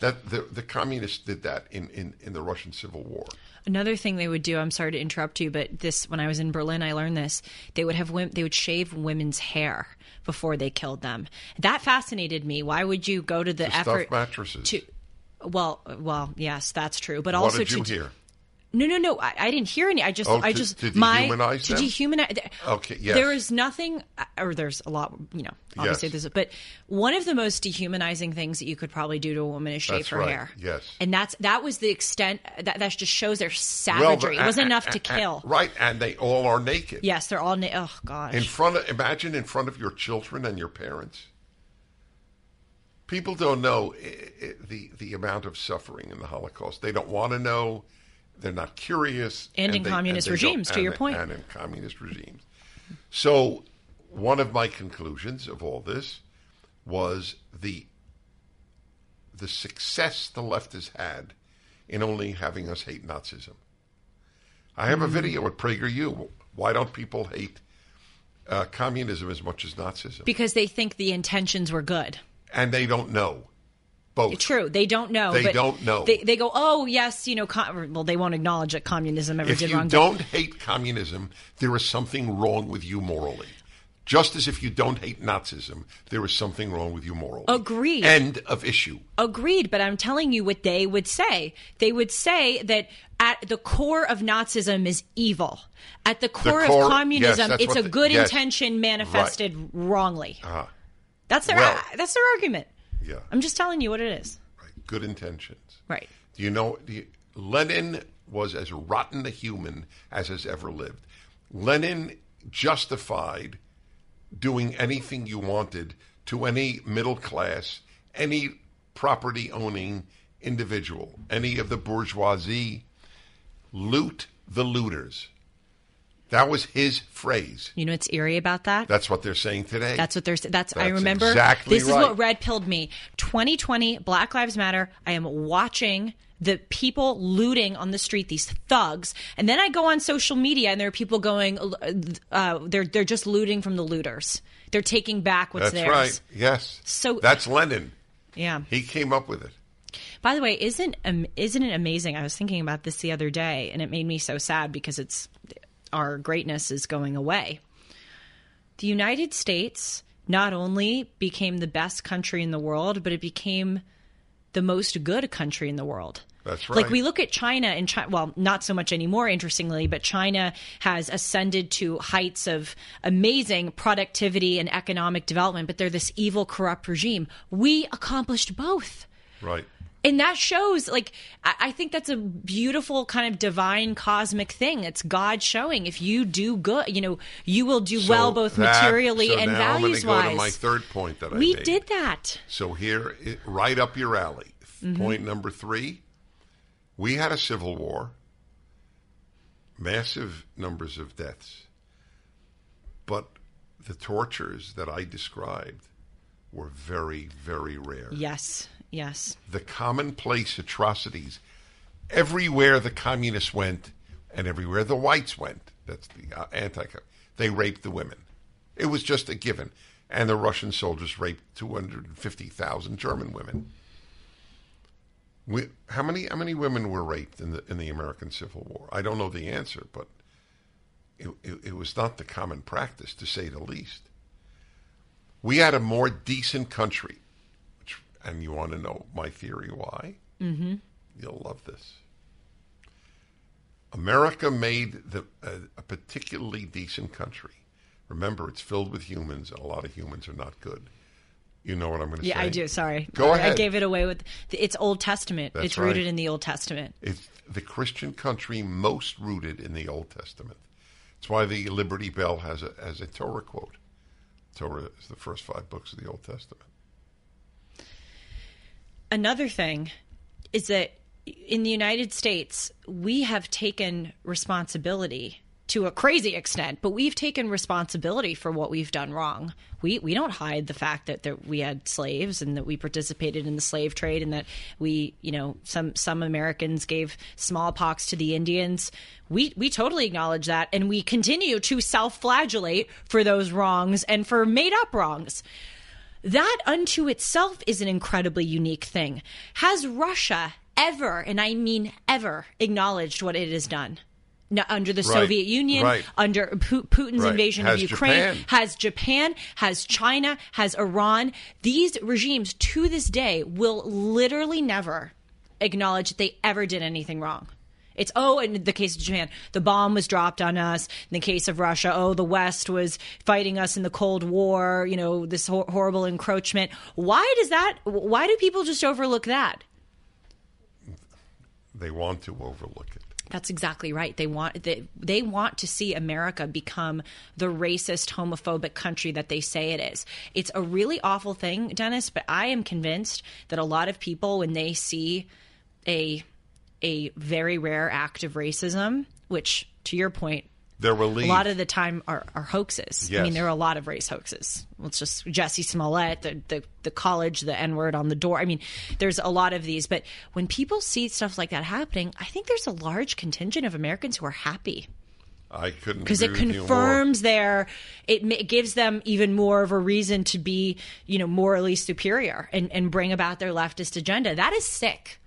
S1: That the the communists did that in, in, in the Russian Civil War.
S2: Another thing they would do, I'm sorry to interrupt you, but this when I was in Berlin, I learned this. They would have they would shave women's hair before they killed them. That fascinated me. Why would you go to the
S1: To
S2: effort
S1: mattresses.
S2: to? Well, well, yes, that's true. But
S1: what
S2: also
S1: did
S2: to
S1: you hear?
S2: No, no, no. I, I didn't hear any. I just,
S1: Oh,
S2: I
S1: to-
S2: just
S1: to
S2: my to
S1: them?
S2: dehumanize.
S1: Okay, yes.
S2: There is nothing, uh, or there's a lot. You know, obviously
S1: Yes.
S2: there's, but one of the most dehumanizing things that you could probably do to a woman is shave
S1: That's
S2: her
S1: right,
S2: hair.
S1: yes.
S2: and that's that was the extent. That that just shows their
S1: Well,
S2: savagery.
S1: the-
S2: it wasn't
S1: a-
S2: enough
S1: a-
S2: to
S1: a-
S2: kill.
S1: right, and they all are naked.
S2: Yes, they're all. Na- oh gosh.
S1: In front of imagine in front of your children and your parents. People don't know i i the the amount of suffering in the Holocaust. They don't want to know. They're not curious.
S2: And in
S1: they-
S2: communist
S1: don't-
S2: regimes, to
S1: and
S2: your point.
S1: And in communist regimes. So, one of my conclusions of all this was the the success the left has had in only having us hate Nazism. I have a
S2: Mm.
S1: video at PragerU. Why don't people hate uh, communism as much as Nazism?
S2: because they think the intentions were good.
S1: And they don't know both.
S2: True, they don't know.
S1: They don't know.
S2: They, they go, oh yes, you know. Com-, well, they won't acknowledge that communism ever
S1: If
S2: did
S1: you
S2: wrong. but-
S1: don't hate communism, there is something wrong with you morally. Just as if you don't hate Nazism, there is something wrong with you morally.
S2: Agreed.
S1: End of issue.
S2: Agreed, but I'm telling you what they would say. They would say that at the core of Nazism is evil. At the core,
S1: core-
S2: of communism,
S1: that's
S2: it's a
S1: the-
S2: good
S1: yes.
S2: intention manifested wrongly. Uh-huh. That's their
S1: Well-
S2: that's their argument.
S1: Yeah.
S2: I'm just telling you what it is.
S1: Right. Good intentions.
S2: Right.
S1: Do you know do you, Lenin was as rotten a human as has ever lived. Lenin justified doing anything you wanted to any middle class, any property owning individual, any of the bourgeoisie. Loot the looters. That was his phrase.
S2: You know what's eerie about that?
S1: That's what they're saying today.
S2: That's what they're. Saying. That's, I remember.
S1: exactly
S2: this is what red pilled me. 2020, Black Lives Matter. I am watching the people looting on the street, these thugs, and then I go on social media and there are people going, uh, they're they're just looting from the looters. They're taking back what's
S1: That's
S2: theirs.
S1: That's right. Yes.
S2: So-
S1: that's Lenin.
S2: Yeah.
S1: He came up with it.
S2: By the way, isn't um, isn't it amazing? I was thinking about this the other day, and it made me so sad because it's our greatness is going away. The United States not only became the best country in the world, but it became the most good country in the world.
S1: That's right.
S2: Like we look at China and China, well, not so much anymore, interestingly, but China has ascended to heights of amazing productivity and economic development, but they're this evil, corrupt regime. We accomplished both
S1: Right.
S2: And that shows like I, think that's a beautiful kind of divine cosmic thing it's god showing if you do good you know you will do
S1: So
S2: well both
S1: that-
S2: materially
S1: so
S2: and values wise
S1: my third point that I
S2: we
S1: made.
S2: did that
S1: So here, right up your alley.
S2: Mm-hmm.
S1: Point number three: we had a civil war, massive numbers of deaths, but the tortures that I described were very, very rare.
S2: yes yes
S1: The commonplace atrocities everywhere the communists went, and everywhere the whites went. That's the uh, anti. They raped the women. It was just a given. And the Russian soldiers raped 250,000 German women. We, how many how many women were raped in the in the American Civil War? I don't know the answer, but it, it, it was not the common practice, to say the least. We had a more decent country, and you want to know my theory why? Mm-hmm. You'll love this. America made the, a, a particularly decent country. Remember, it's filled with humans, and a lot of humans are not good. You know what I'm going to
S2: yeah
S1: say?
S2: Yeah, I do sorry
S1: Go
S2: i
S1: ahead.
S2: gave it away with it's old testament
S1: That's
S2: it's rooted in the old testament
S1: It's the Christian country most rooted in the Old Testament. That's why the Liberty Bell has a, has a Torah quote. Torah is the first five books of the Old Testament.
S2: Another thing is that in the United States, we have taken responsibility to a crazy extent, but we've taken responsibility for what we've done wrong. We we don't hide the fact that, that we had slaves and that we participated in the slave trade and that we, you know, some some Americans gave smallpox to the Indians. We we totally acknowledge that and we continue to self-flagellate for those wrongs and for made up wrongs. That unto itself is an incredibly unique thing. Has Russia ever, and I mean ever, acknowledged what it has done? No, under the
S1: Right.
S2: Soviet Union,
S1: Right.
S2: under Pu- Putin's
S1: Right.
S2: invasion
S1: Has
S2: of Ukraine,
S1: Japan.
S2: has Japan, has China, has Iran. These regimes to this day will literally never acknowledge that they ever did anything wrong. It's oh, in the case of Japan, the bomb was dropped on us. In the case of Russia, oh, the West was fighting us in the Cold War. You know, this hor- horrible encroachment. Why does that? Why do people just overlook that?
S1: They want to overlook it.
S2: That's exactly right. They want they, they want to see America become the racist, homophobic country that they say it is. It's a really awful thing, Dennis, but I am convinced that a lot of people when they see a a very rare act of racism, which to your point, a lot of the time are, are hoaxes. I mean, there are a lot of race hoaxes. It's just Jussie Smollett, the, the, the college, the N word on the door. I mean, there's a lot of these. But when people see stuff like that happening, I think there's a large contingent of Americans who are happy
S1: I couldn't
S2: because it confirms their, it, it gives them even more of a reason to be, you know, morally superior and, and bring about their leftist agenda. That is sick.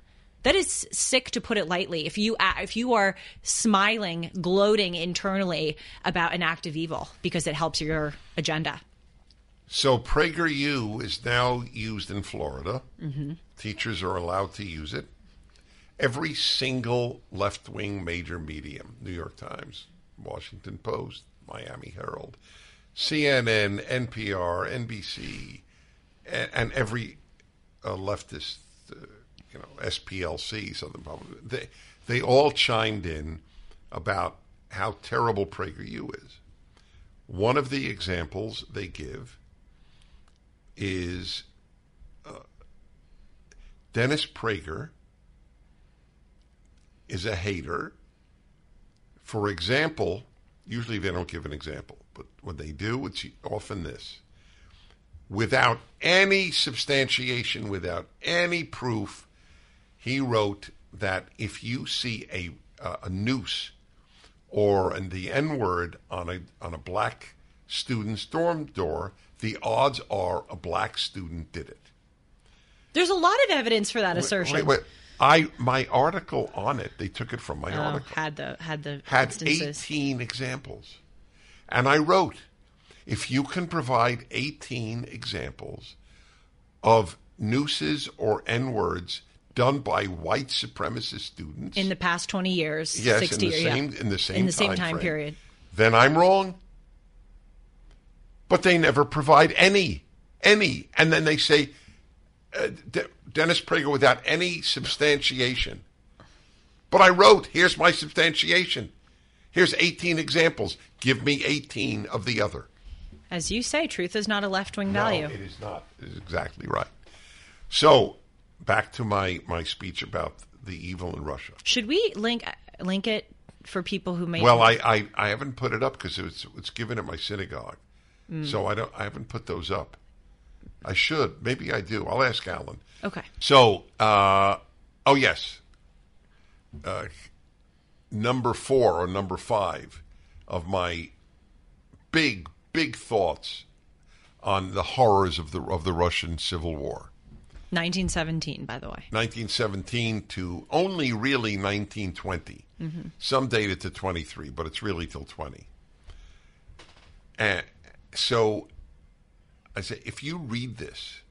S2: That is sick to put it lightly. If you if you are smiling, gloating internally about an act of evil because it helps your agenda.
S1: So PragerU is now used in Florida. Mm-hmm. Teachers are allowed to use it. Every single left-wing major medium, New York Times, Washington Post, Miami Herald, CNN, NPR, NBC, and, and every uh, leftist, uh, you know, SPLC, Southern Public, they they all chimed in about how terrible PragerU is. One of the examples they give is uh, Dennis Prager is a hater. For example, usually they don't give an example, but when they do, it's often this. Without any substantiation, without any proof, he wrote that if you see a uh, a noose or the N word on a on a black student's dorm door, the odds are a black student did it.
S2: There's a lot of evidence for that assertion.
S1: Wait, wait. I my article on it, they took it from my
S2: Oh,
S1: article.
S2: had the had the
S1: had
S2: instances.
S1: 18 examples. And I wrote, if you can provide 18 examples of nooses or N words done by white supremacist students
S2: in the past 20 years,
S1: yes,
S2: 60
S1: in the
S2: yeah.
S1: same in the same
S2: in the same
S1: time
S2: time
S1: frame,
S2: period.
S1: then I'm wrong. But they never provide any, any, and then they say uh, De- Dennis Prager without any substantiation. But I wrote, here's my substantiation. Here's 18 examples. Give me 18 of the other.
S2: As you say, truth is not a left-wing value.
S1: It is not. It is exactly right. So, back to my, my speech about the evil in Russia.
S2: Should we link link it for people who may
S1: Well, I, I, I haven't put it up because it's it's given at my synagogue, so I don't I haven't put those up. I should. Maybe I do. I'll ask Alan.
S2: Okay.
S1: So, uh, oh yes, uh, number four or number five of my big big thoughts on the horrors of the of the Russian Civil War.
S2: 1917, by the way.
S1: 1917 to only really 1920. Mm-hmm. Some date it to 23, but it's really till 20. And so I say, if you read this,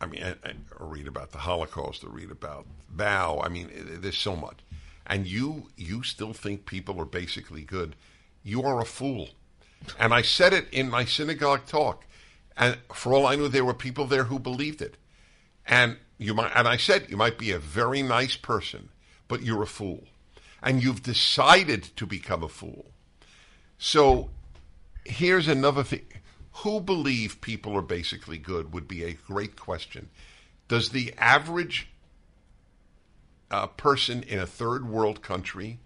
S1: I mean, I, I, read about the Holocaust, or read about Mao. I mean, there's so much, and you you still think people are basically good. You are a fool. And I said it in my synagogue talk, and for all I knew, there were people there who believed it. And you might, and I said, you might be a very nice person, but you're a fool, and you've decided to become a fool. So here's another thing. Who believe people are basically good would be a great question. Does the average uh, person in a third world country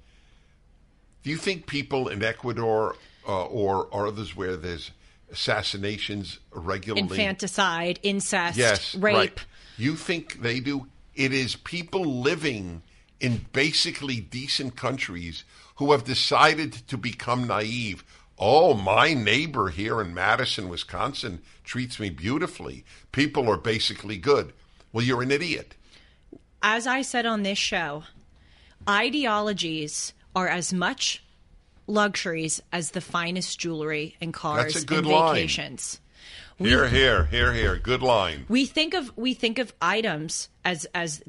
S1: Do you think people in Ecuador uh, or, or others where there's assassinations regularly?
S2: Infanticide, incest,
S1: yes,
S2: rape.
S1: Right. You think they do? It is people living in basically decent countries who have decided to become naive. Oh, my neighbor here in Madison, Wisconsin treats me beautifully. People are basically good. Well, you're an idiot.
S2: As I said on this show, ideologies are as much luxuries as the finest jewelry and cars
S1: That's a good
S2: and
S1: line.
S2: Vacations.
S1: Here, here, here, here. Good line.
S2: We think of we think of items as as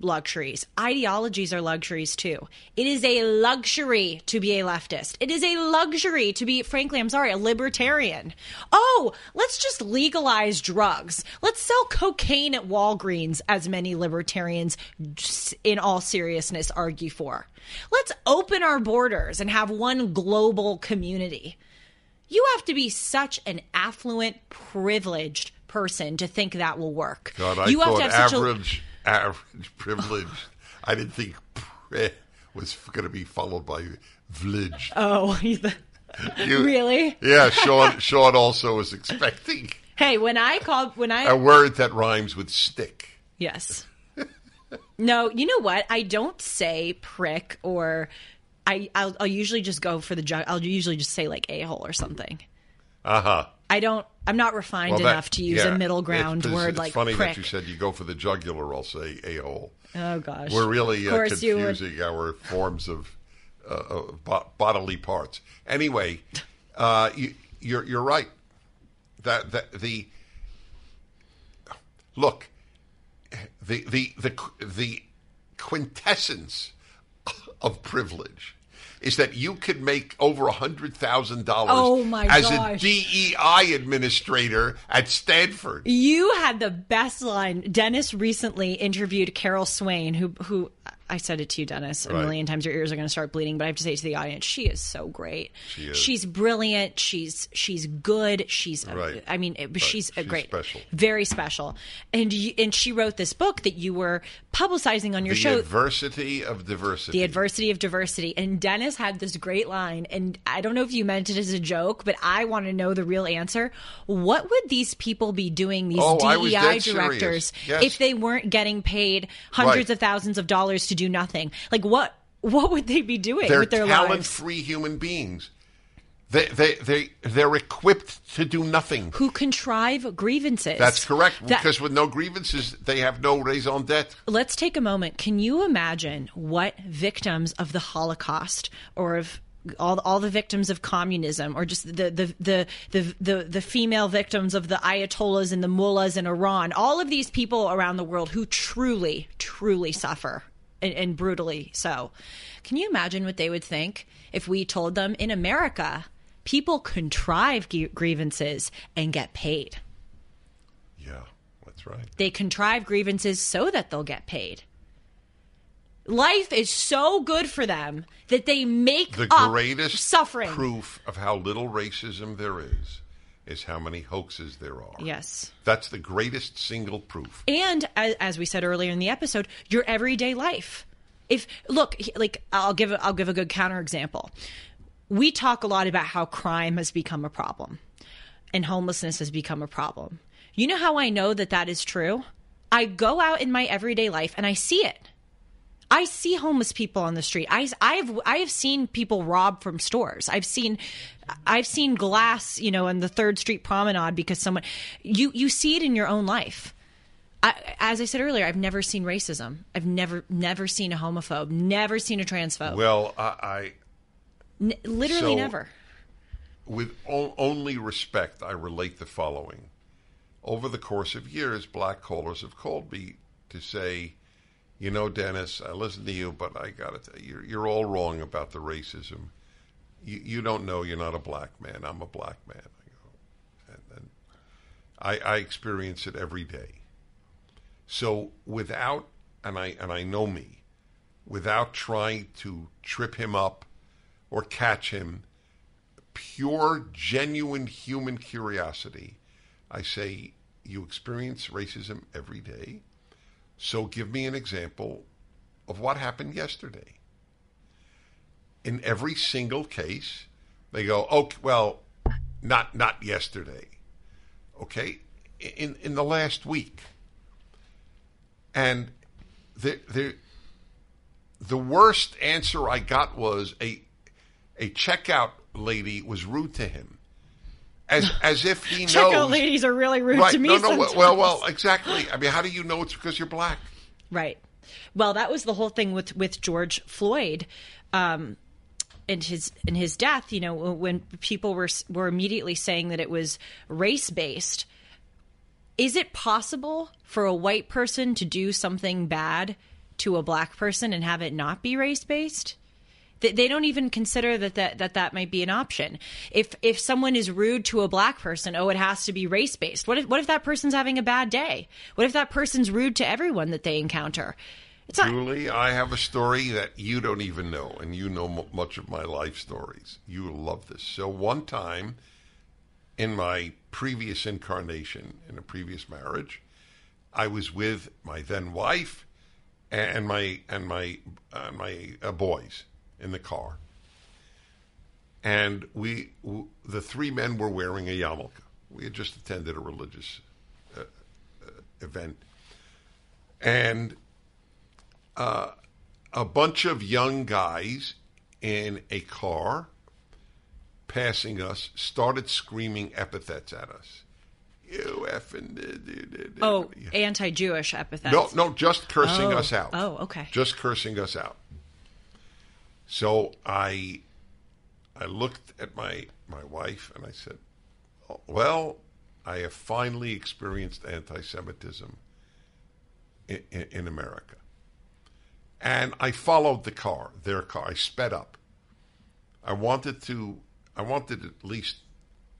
S2: luxuries. Ideologies are luxuries too. It is a luxury to be a leftist. It is a luxury to be frankly, I'm sorry, a libertarian. Oh, let's just legalize drugs. Let's sell cocaine at Walgreens as many libertarians in all seriousness argue for. Let's open our borders and have one global community. You have to be such an affluent, privileged person to think that will work.
S1: God, I
S2: you
S1: thought
S2: have to have such
S1: average, average privilege. I didn't think pri was going to be followed by village.
S2: oh,
S1: You-
S2: really?
S1: Yeah, Sean. Sean also was expecting
S2: Hey, when I called, when I
S1: a word that rhymes with stick.
S2: yes. No, you know what? I don't say prick or I I'll, I'll usually just go for the jug. I'll usually just say like a hole or something.
S1: Uh huh.
S2: I don't. I'm not refined enough to use a middle ground
S1: it's,
S2: word
S1: it's
S2: like
S1: funny
S2: prick.
S1: that you said you go for the jugular. I'll say a hole.
S2: oh gosh,
S1: We're really uh,
S2: course you would.
S1: confusing our forms of uh, uh, bo- bodily parts. Anyway, uh, you, you're you're right. That that the look the the the the quintessence of privilege is that you could make over a hundred thousand dollars
S2: Oh,
S1: as
S2: gosh.
S1: a DEI administrator at Stanford.
S2: You had the best line. Dennis recently interviewed Carol Swain, who who I said it to you, Dennis, a
S1: Right.
S2: million times. Your ears are going to start bleeding, but I have to say to the audience, she is so great.
S1: She is.
S2: She's brilliant. She's she's good. She's uh,
S1: Right.
S2: I mean, it, she's a
S1: She's
S2: great,
S1: special.
S2: very special. And you, and she wrote this book that you were publicizing on your show.
S1: The
S2: show.
S1: adversity of diversity.
S2: the adversity of diversity. And Dennis had this great line, and I don't know if you meant it as a joke, but I want to know the real answer. What would these people be doing, these
S1: Oh,
S2: DEI directors,
S1: Yes.
S2: if they weren't getting paid hundreds
S1: Right.
S2: of thousands of dollars to do nothing? Like what? What would they be doing
S1: They're
S2: with their lives?
S1: talent-free human beings. They they they they're equipped to do nothing.
S2: Who contrive grievances?
S1: That's correct.
S2: That-
S1: because with no grievances, they have no raison d'être.
S2: let's take a moment. Can you imagine what victims of the Holocaust or of all, all the victims of communism or just the the, the the the the female victims of the ayatollahs and the mullahs in Iran, all of these people around the world who truly, truly suffer and, and brutally so. Can you imagine what they would think if we told them in America people contrive grievances and get paid?
S1: Yeah, that's right.
S2: they contrive grievances so that they'll get paid. Life is so good for them that they make
S1: The greatest
S2: suffering.
S1: proof of how little racism there is is how many hoaxes there are.
S2: Yes.
S1: That's the greatest single proof.
S2: And as, as we said earlier in the episode, your everyday life. If look, like I'll give a, I'll give a good counterexample. We talk a lot about how crime has become a problem and homelessness has become a problem. You know how I know that that is true? I go out in my everyday life and I see it. I see homeless people on the street. I, I've I have seen people rob from stores. I've seen I've seen glass, you know, in the Third Street Promenade because someone you you see it in your own life. I, as I said earlier, I've never seen racism. I've never never seen a homophobe. Never seen a transphobe.
S1: Well, I, I
S2: N- literally
S1: so-
S2: never.
S1: with o- only respect, I relate the following. Over the course of years, black callers have called me to say, you know, Dennis, I listen to you, but I got to tell you, you're all wrong about the racism. You, you don't know you're not a black man. I'm a black man. I go, and, and I, I experience it every day. So without, and I and I know me, without trying to trip him up or catch him, pure, genuine human curiosity, I say, you experience racism every day. So give me an example of what happened yesterday. in every single case, they go, "Okay, well, not not yesterday, okay, in in the last week," and the the the worst answer I got was a a checkout lady was rude to him, as as if he knows.
S2: Checkout ladies are really rude
S1: right?
S2: to me.
S1: no, no.
S2: sometimes.
S1: Well, well, exactly. I mean, how do you know it's because you're black?
S2: Right. Well, that was the whole thing with with George Floyd. Um, and his in his death, you know, when people were were immediately saying that it was race based, is it possible for a white person to do something bad to a black person and have it not be race based? They, they don't even consider that, that that that might be an option. If if someone is rude to a black person, oh, it has to be race based. What if what if that person's having a bad day? What if that person's rude to everyone that they encounter? It's not.
S1: Julie, I have a story that you don't even know, and you know m- much of my life stories. You love this. So, one time in my previous incarnation, in a previous marriage, I was with my then wife and my and my uh, my uh, boys in the car, and we w- the three men were wearing a yarmulke. We had just attended a religious uh, uh, event, and a bunch of young guys in a car passing us started screaming epithets at us. You effing.
S2: Oh, anti-Jewish epithets.
S1: No, no, just cursing
S2: Oh.
S1: us out.
S2: Oh, okay.
S1: Just cursing us out. So I, I looked at my my wife and I said, "Oh, "Well, I have finally experienced anti-Semitism in, in, in America." And I followed the car, their car. I sped up. I wanted to, I wanted at least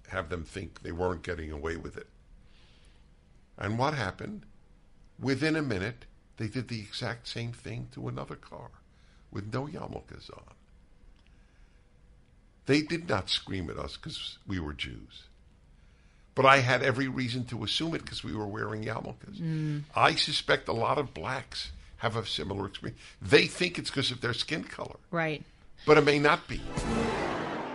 S1: have them think they weren't getting away with it. And what happened? Within a minute, they did the exact same thing to another car with no yarmulkes on. They did not scream at us because we were Jews. But I had every reason to assume it because we were wearing yarmulkes. Mm. I suspect a lot of blacks have a similar experience. They think it's because of their skin color,
S2: Right.
S1: but it may not be.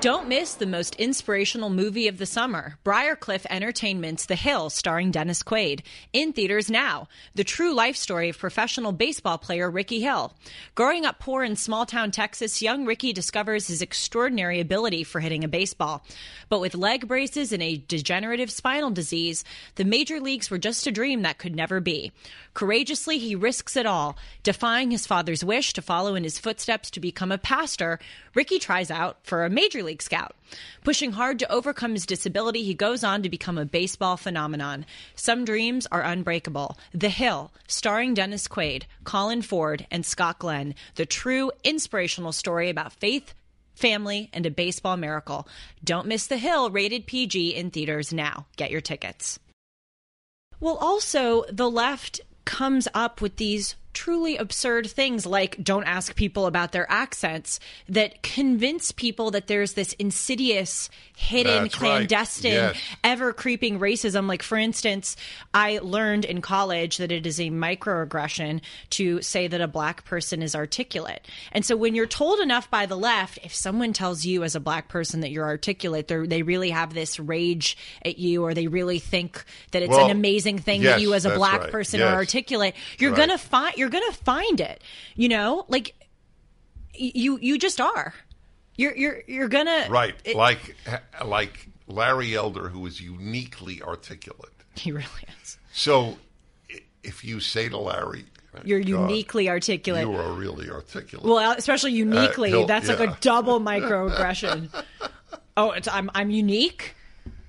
S2: Don't miss the most inspirational movie of the summer, Briarcliff Entertainment's The Hill, starring Dennis Quaid. In theaters now. The true life story of professional baseball player Rickey Hill. Growing up poor in small town Texas, young Rickey discovers his extraordinary ability for hitting a baseball. But with leg braces and a degenerative spinal disease, the major leagues were just a dream that could never be. Courageously, he risks it all. Defying his father's wish to follow in his footsteps to become a pastor, Rickey tries out for a major league scout. Pushing hard to overcome his disability, he goes on to become a baseball phenomenon. Some dreams are unbreakable. The Hill, starring Dennis Quaid, Colin Ford, and Scott Glenn, the true inspirational story about faith, family, and a baseball miracle. Don't miss The Hill, rated PG in theaters now. Get your tickets. Well, also, the left comes up with these truly absurd things like don't ask people about their accents that convince people that there's this insidious hidden
S1: That's right.
S2: clandestine
S1: Yes.
S2: ever creeping racism like for instance i learned in college that it is a microaggression to say that a black person is articulate and so when you're told enough by the left if someone tells you as a black person that you're articulate they're, they really have this rage at you or they really think that it's
S1: Well,
S2: an amazing thing
S1: yes,
S2: that you as a black
S1: right.
S2: person
S1: Yes.
S2: are articulate you're
S1: Right.
S2: gonna find you're gonna find it you know like you you just are you're you're you're gonna
S1: Right,
S2: it-
S1: like like Larry Elder, who is uniquely articulate.
S2: he really is
S1: So, if you say to Larry,
S2: you're
S1: "God,
S2: uniquely articulate
S1: you are really articulate."
S2: Well, especially uniquely,
S1: he'll-
S2: that's like a double microaggression. oh, it's, I'm I'm unique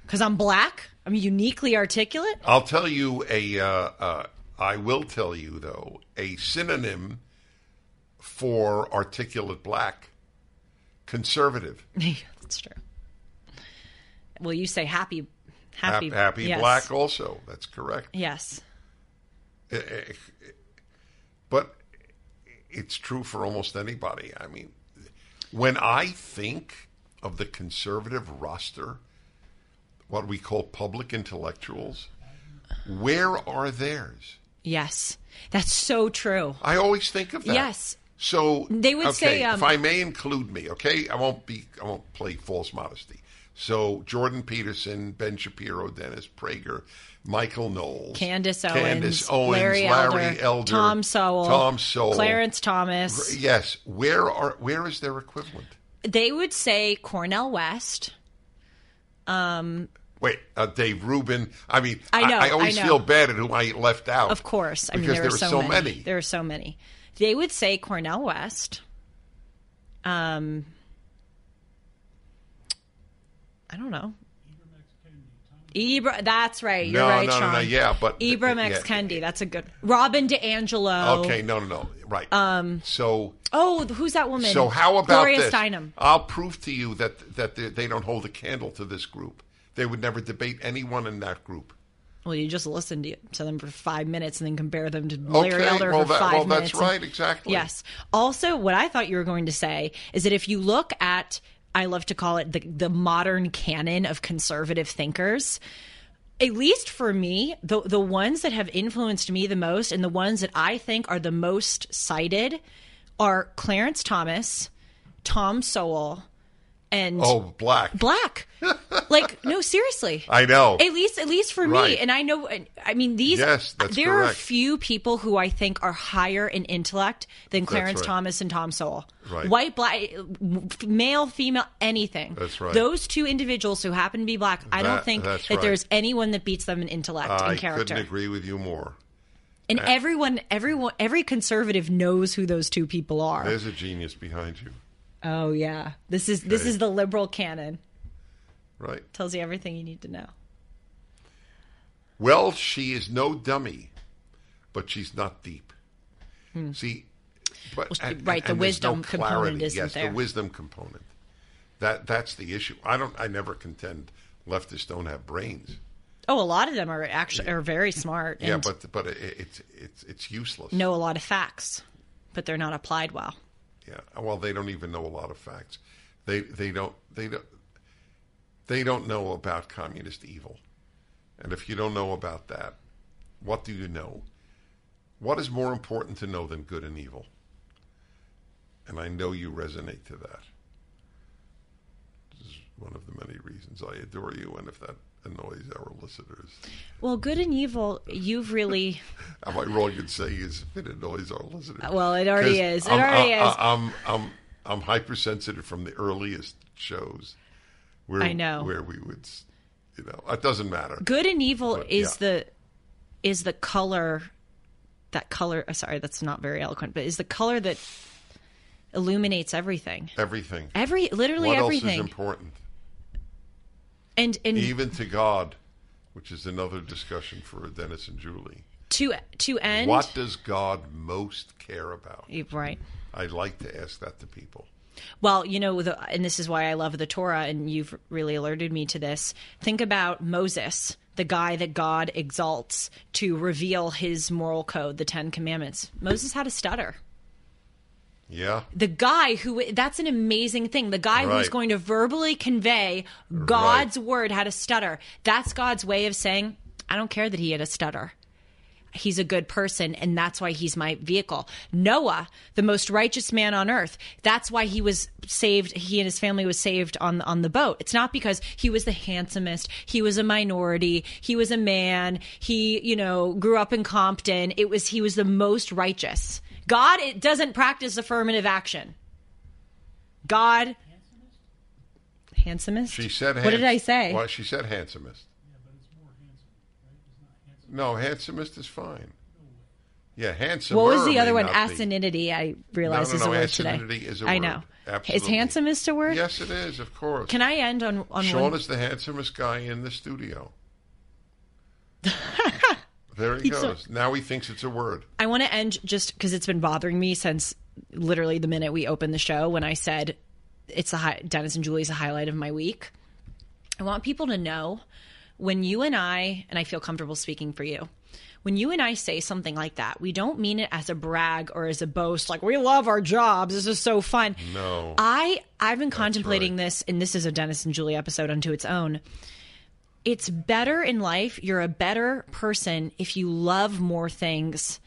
S2: because I'm black. I'm uniquely articulate.
S1: I'll tell you a. Uh, uh, I will tell you though a synonym for articulate black, conservative, Yeah,
S2: that's true. Well, you say happy,
S1: happy,
S2: happy,
S1: happy
S2: yes.
S1: black. Also, that's correct.
S2: Yes,
S1: Eh, eh, But it's true for almost anybody. I mean, when I think of the conservative roster, what we call public intellectuals, where are theirs?
S2: Yes, that's so true.
S1: I always think of that.
S2: Yes,
S1: So
S2: They would
S1: okay,
S2: say, um,
S1: if I may include me, okay, I won't be, I won't play false modesty. So Jordan Peterson, Ben Shapiro, Dennis Prager, Michael Knowles,
S2: Candace Owens,
S1: Candace Owens,
S2: Larry,
S1: Larry
S2: Elder, Tom Sowell,
S1: Tom Sowell,
S2: Clarence Thomas.
S1: Yes, where are where is their equivalent?
S2: They would say Cornel West.
S1: Wait, uh, Dave Rubin. I mean,
S2: I know,
S1: I, always
S2: I know.
S1: feel bad at who I left out.
S2: Of course. I mean,
S1: Because
S2: there,
S1: there
S2: are so,
S1: so
S2: many.
S1: many.
S2: There are so many. They would say Cornel West. Um, I don't know. Ibra, that's right. You're
S1: No,
S2: right,
S1: no, no,
S2: Sean.
S1: no, yeah, but-
S2: Ibram
S1: yeah.
S2: X. Kendi. That's a good. Robin DiAngelo.
S1: Okay, no, no, no. Right. Um. So,
S2: Oh, who's that woman?
S1: so how about
S2: Gloria
S1: this?
S2: Steinem.
S1: I'll prove to you that that they, they don't hold a candle to this group. They would never debate anyone in that group.
S2: Well, you just listen to, to them for five minutes and then compare them to Larry
S1: Okay,
S2: Elder
S1: well,
S2: for
S1: that-
S2: five
S1: well, that's
S2: minutes. and-
S1: right, exactly.
S2: Yes. Also, what I thought you were going to say is that if you look at, I love to call it the the modern canon of conservative thinkers. At least for me, the the ones that have influenced me the most and the ones that I think are the most cited are Clarence Thomas, Tom Sowell, and
S1: Oh, black.
S2: Black. like, no, seriously.
S1: I know.
S2: At least, at least for
S1: Right.
S2: me, and I know. I mean, these.
S1: Yes, that's
S2: there are few people who I think are higher in intellect than Clarence
S1: right.
S2: Thomas and Tom Sowell.
S1: Right.
S2: White, black, male, female, anything.
S1: That's right.
S2: Those two individuals who happen to be black, I don't think that
S1: right.
S2: there's anyone that beats them in intellect
S1: I
S2: and character.
S1: I couldn't agree with you more.
S2: And everyone, everyone, every conservative knows who those two people are.
S1: There's a genius behind you,
S2: oh yeah, this is this is the liberal canon.
S1: right?
S2: Tells you everything you need to know.
S1: Well, she is no dummy, but she's not deep. Hmm. See, but
S2: Well,
S1: and-
S2: right, the
S1: and no
S2: wisdom component
S1: clarity.
S2: isn't
S1: yes,
S2: there.
S1: the wisdom component. That that's the issue. I don't. I never contend leftists don't have brains.
S2: Oh, a lot of them are actually are very smart
S1: Yeah, but but it, it's it's it's useless.
S2: know a lot of facts, but they're not applied well.
S1: Yeah. Well, they don't even know a lot of facts. They they don't they don't they don't know about communist evil. And if you don't know about that, what do you know? What is more important to know than good and evil? And I know you resonate to that. This is one of the many reasons I adore you, and if that annoys our listeners,
S2: Well, good and evil, you've really
S1: am I wrong in saying if it annoys our listeners?
S2: Well, it already is. It
S1: I'm,
S2: already
S1: I-
S2: is.
S1: I'm, I'm, I'm hypersensitive from the earliest shows. Where,
S2: I know.
S1: where we would, you know, it doesn't matter.
S2: good and evil
S1: But,
S2: is
S1: yeah.
S2: the is the color that color. uh, Sorry, that's not very eloquent, but is the color that illuminates everything.
S1: Everything.
S2: Every literally
S1: what
S2: everything,
S1: important?
S2: And and
S1: Even to God, which is another discussion for Dennis and Julie.
S2: to to end.
S1: what does God most care about?
S2: Right.
S1: I'd like to ask that to people.
S2: Well, you know, the, and this is why I love the Torah, and you've really alerted me to this. Think about Moses, the guy that God exalts to reveal his moral code, the Ten Commandments. Moses had a stutter.
S1: Yeah.
S2: The guy who, that's an amazing thing. The guy who's going to verbally convey God's word had a stutter. That's God's way of saying, I don't care that he had a stutter. He's a good person, and that's why he's my vehicle. Noah, the most righteous man on earth, that's why he was saved. He and his family was saved on on the boat. It's not because he was the handsomest. He was a minority. He was a man. He, you know, grew up in Compton. It was he was the most righteous. God it doesn't practice affirmative action. God, handsomest. handsomest?
S1: She said.
S2: What did I say?
S1: Well, she said handsomest. Yeah, but it's more handsome, right? it's handsomest. No, handsomest is fine. Yeah, handsome.
S2: What was the other one? Asininity. I realized
S1: No, no,
S2: is a
S1: no,
S2: word today.
S1: asininity is a
S2: I
S1: word.
S2: know.
S1: Absolutely.
S2: Is handsomest a word?
S1: Yes, it is. Of course.
S2: Can I end on on
S1: Sean
S2: one?
S1: is the handsomest guy in the studio. there he goes. now he thinks it's a word.
S2: I want to end just because it's been bothering me since literally the minute we opened the show when I said it's a high, Dennis and Julie's a highlight of my week. I want people to know when you and I, and I feel comfortable speaking for you, when you and I say something like that, we don't mean it as a brag or as a boast, like we love our jobs. This is so fun.
S1: No.
S2: I I've been contemplating
S1: right.
S2: this, and this is a Dennis and Julie episode unto its own. It's better in life. You're a better person if you love more things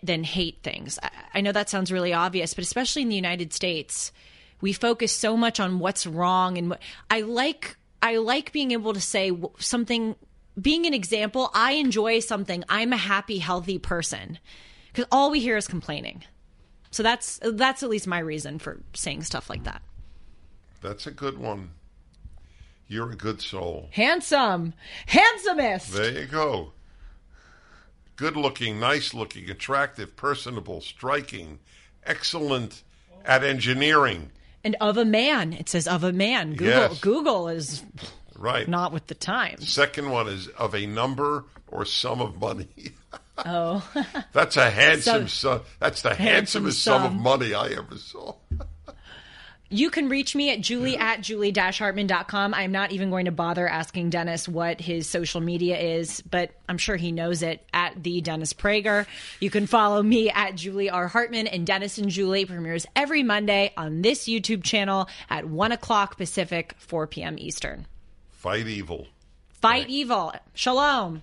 S2: than hate things. I, know that sounds really obvious, but especially in the United States, we focus so much on what's wrong and I like I like being able to say something being an example, I enjoy something. I'm a happy, healthy person. Cuz all we hear is complaining. So that's that's at least my reason for saying stuff like that.
S1: That's a good one. You're a good soul.
S2: Handsome. Handsomest.
S1: There you go. Good looking, nice looking, attractive, personable, striking, excellent at engineering.
S2: And of a man. It says of a man. Google
S1: Yes.
S2: Google is
S1: Right.
S2: not with the times.
S1: Second one is of a number or sum of money.
S2: Oh.
S1: That's a handsome
S2: So-
S1: sum. That's the
S2: Handsome
S1: handsomest sum of money I ever saw.
S2: You can reach me at julie at julie-hartman.com. I'm not even going to bother asking Dennis what his social media is, but I'm sure he knows it at the Dennis Prager. You can follow me at Julie R. Hartman and Dennis and Julie premieres every Monday on this YouTube channel at 1 o'clock Pacific, 4 p.m. Eastern.
S1: Fight evil.
S2: Fight evil. Shalom.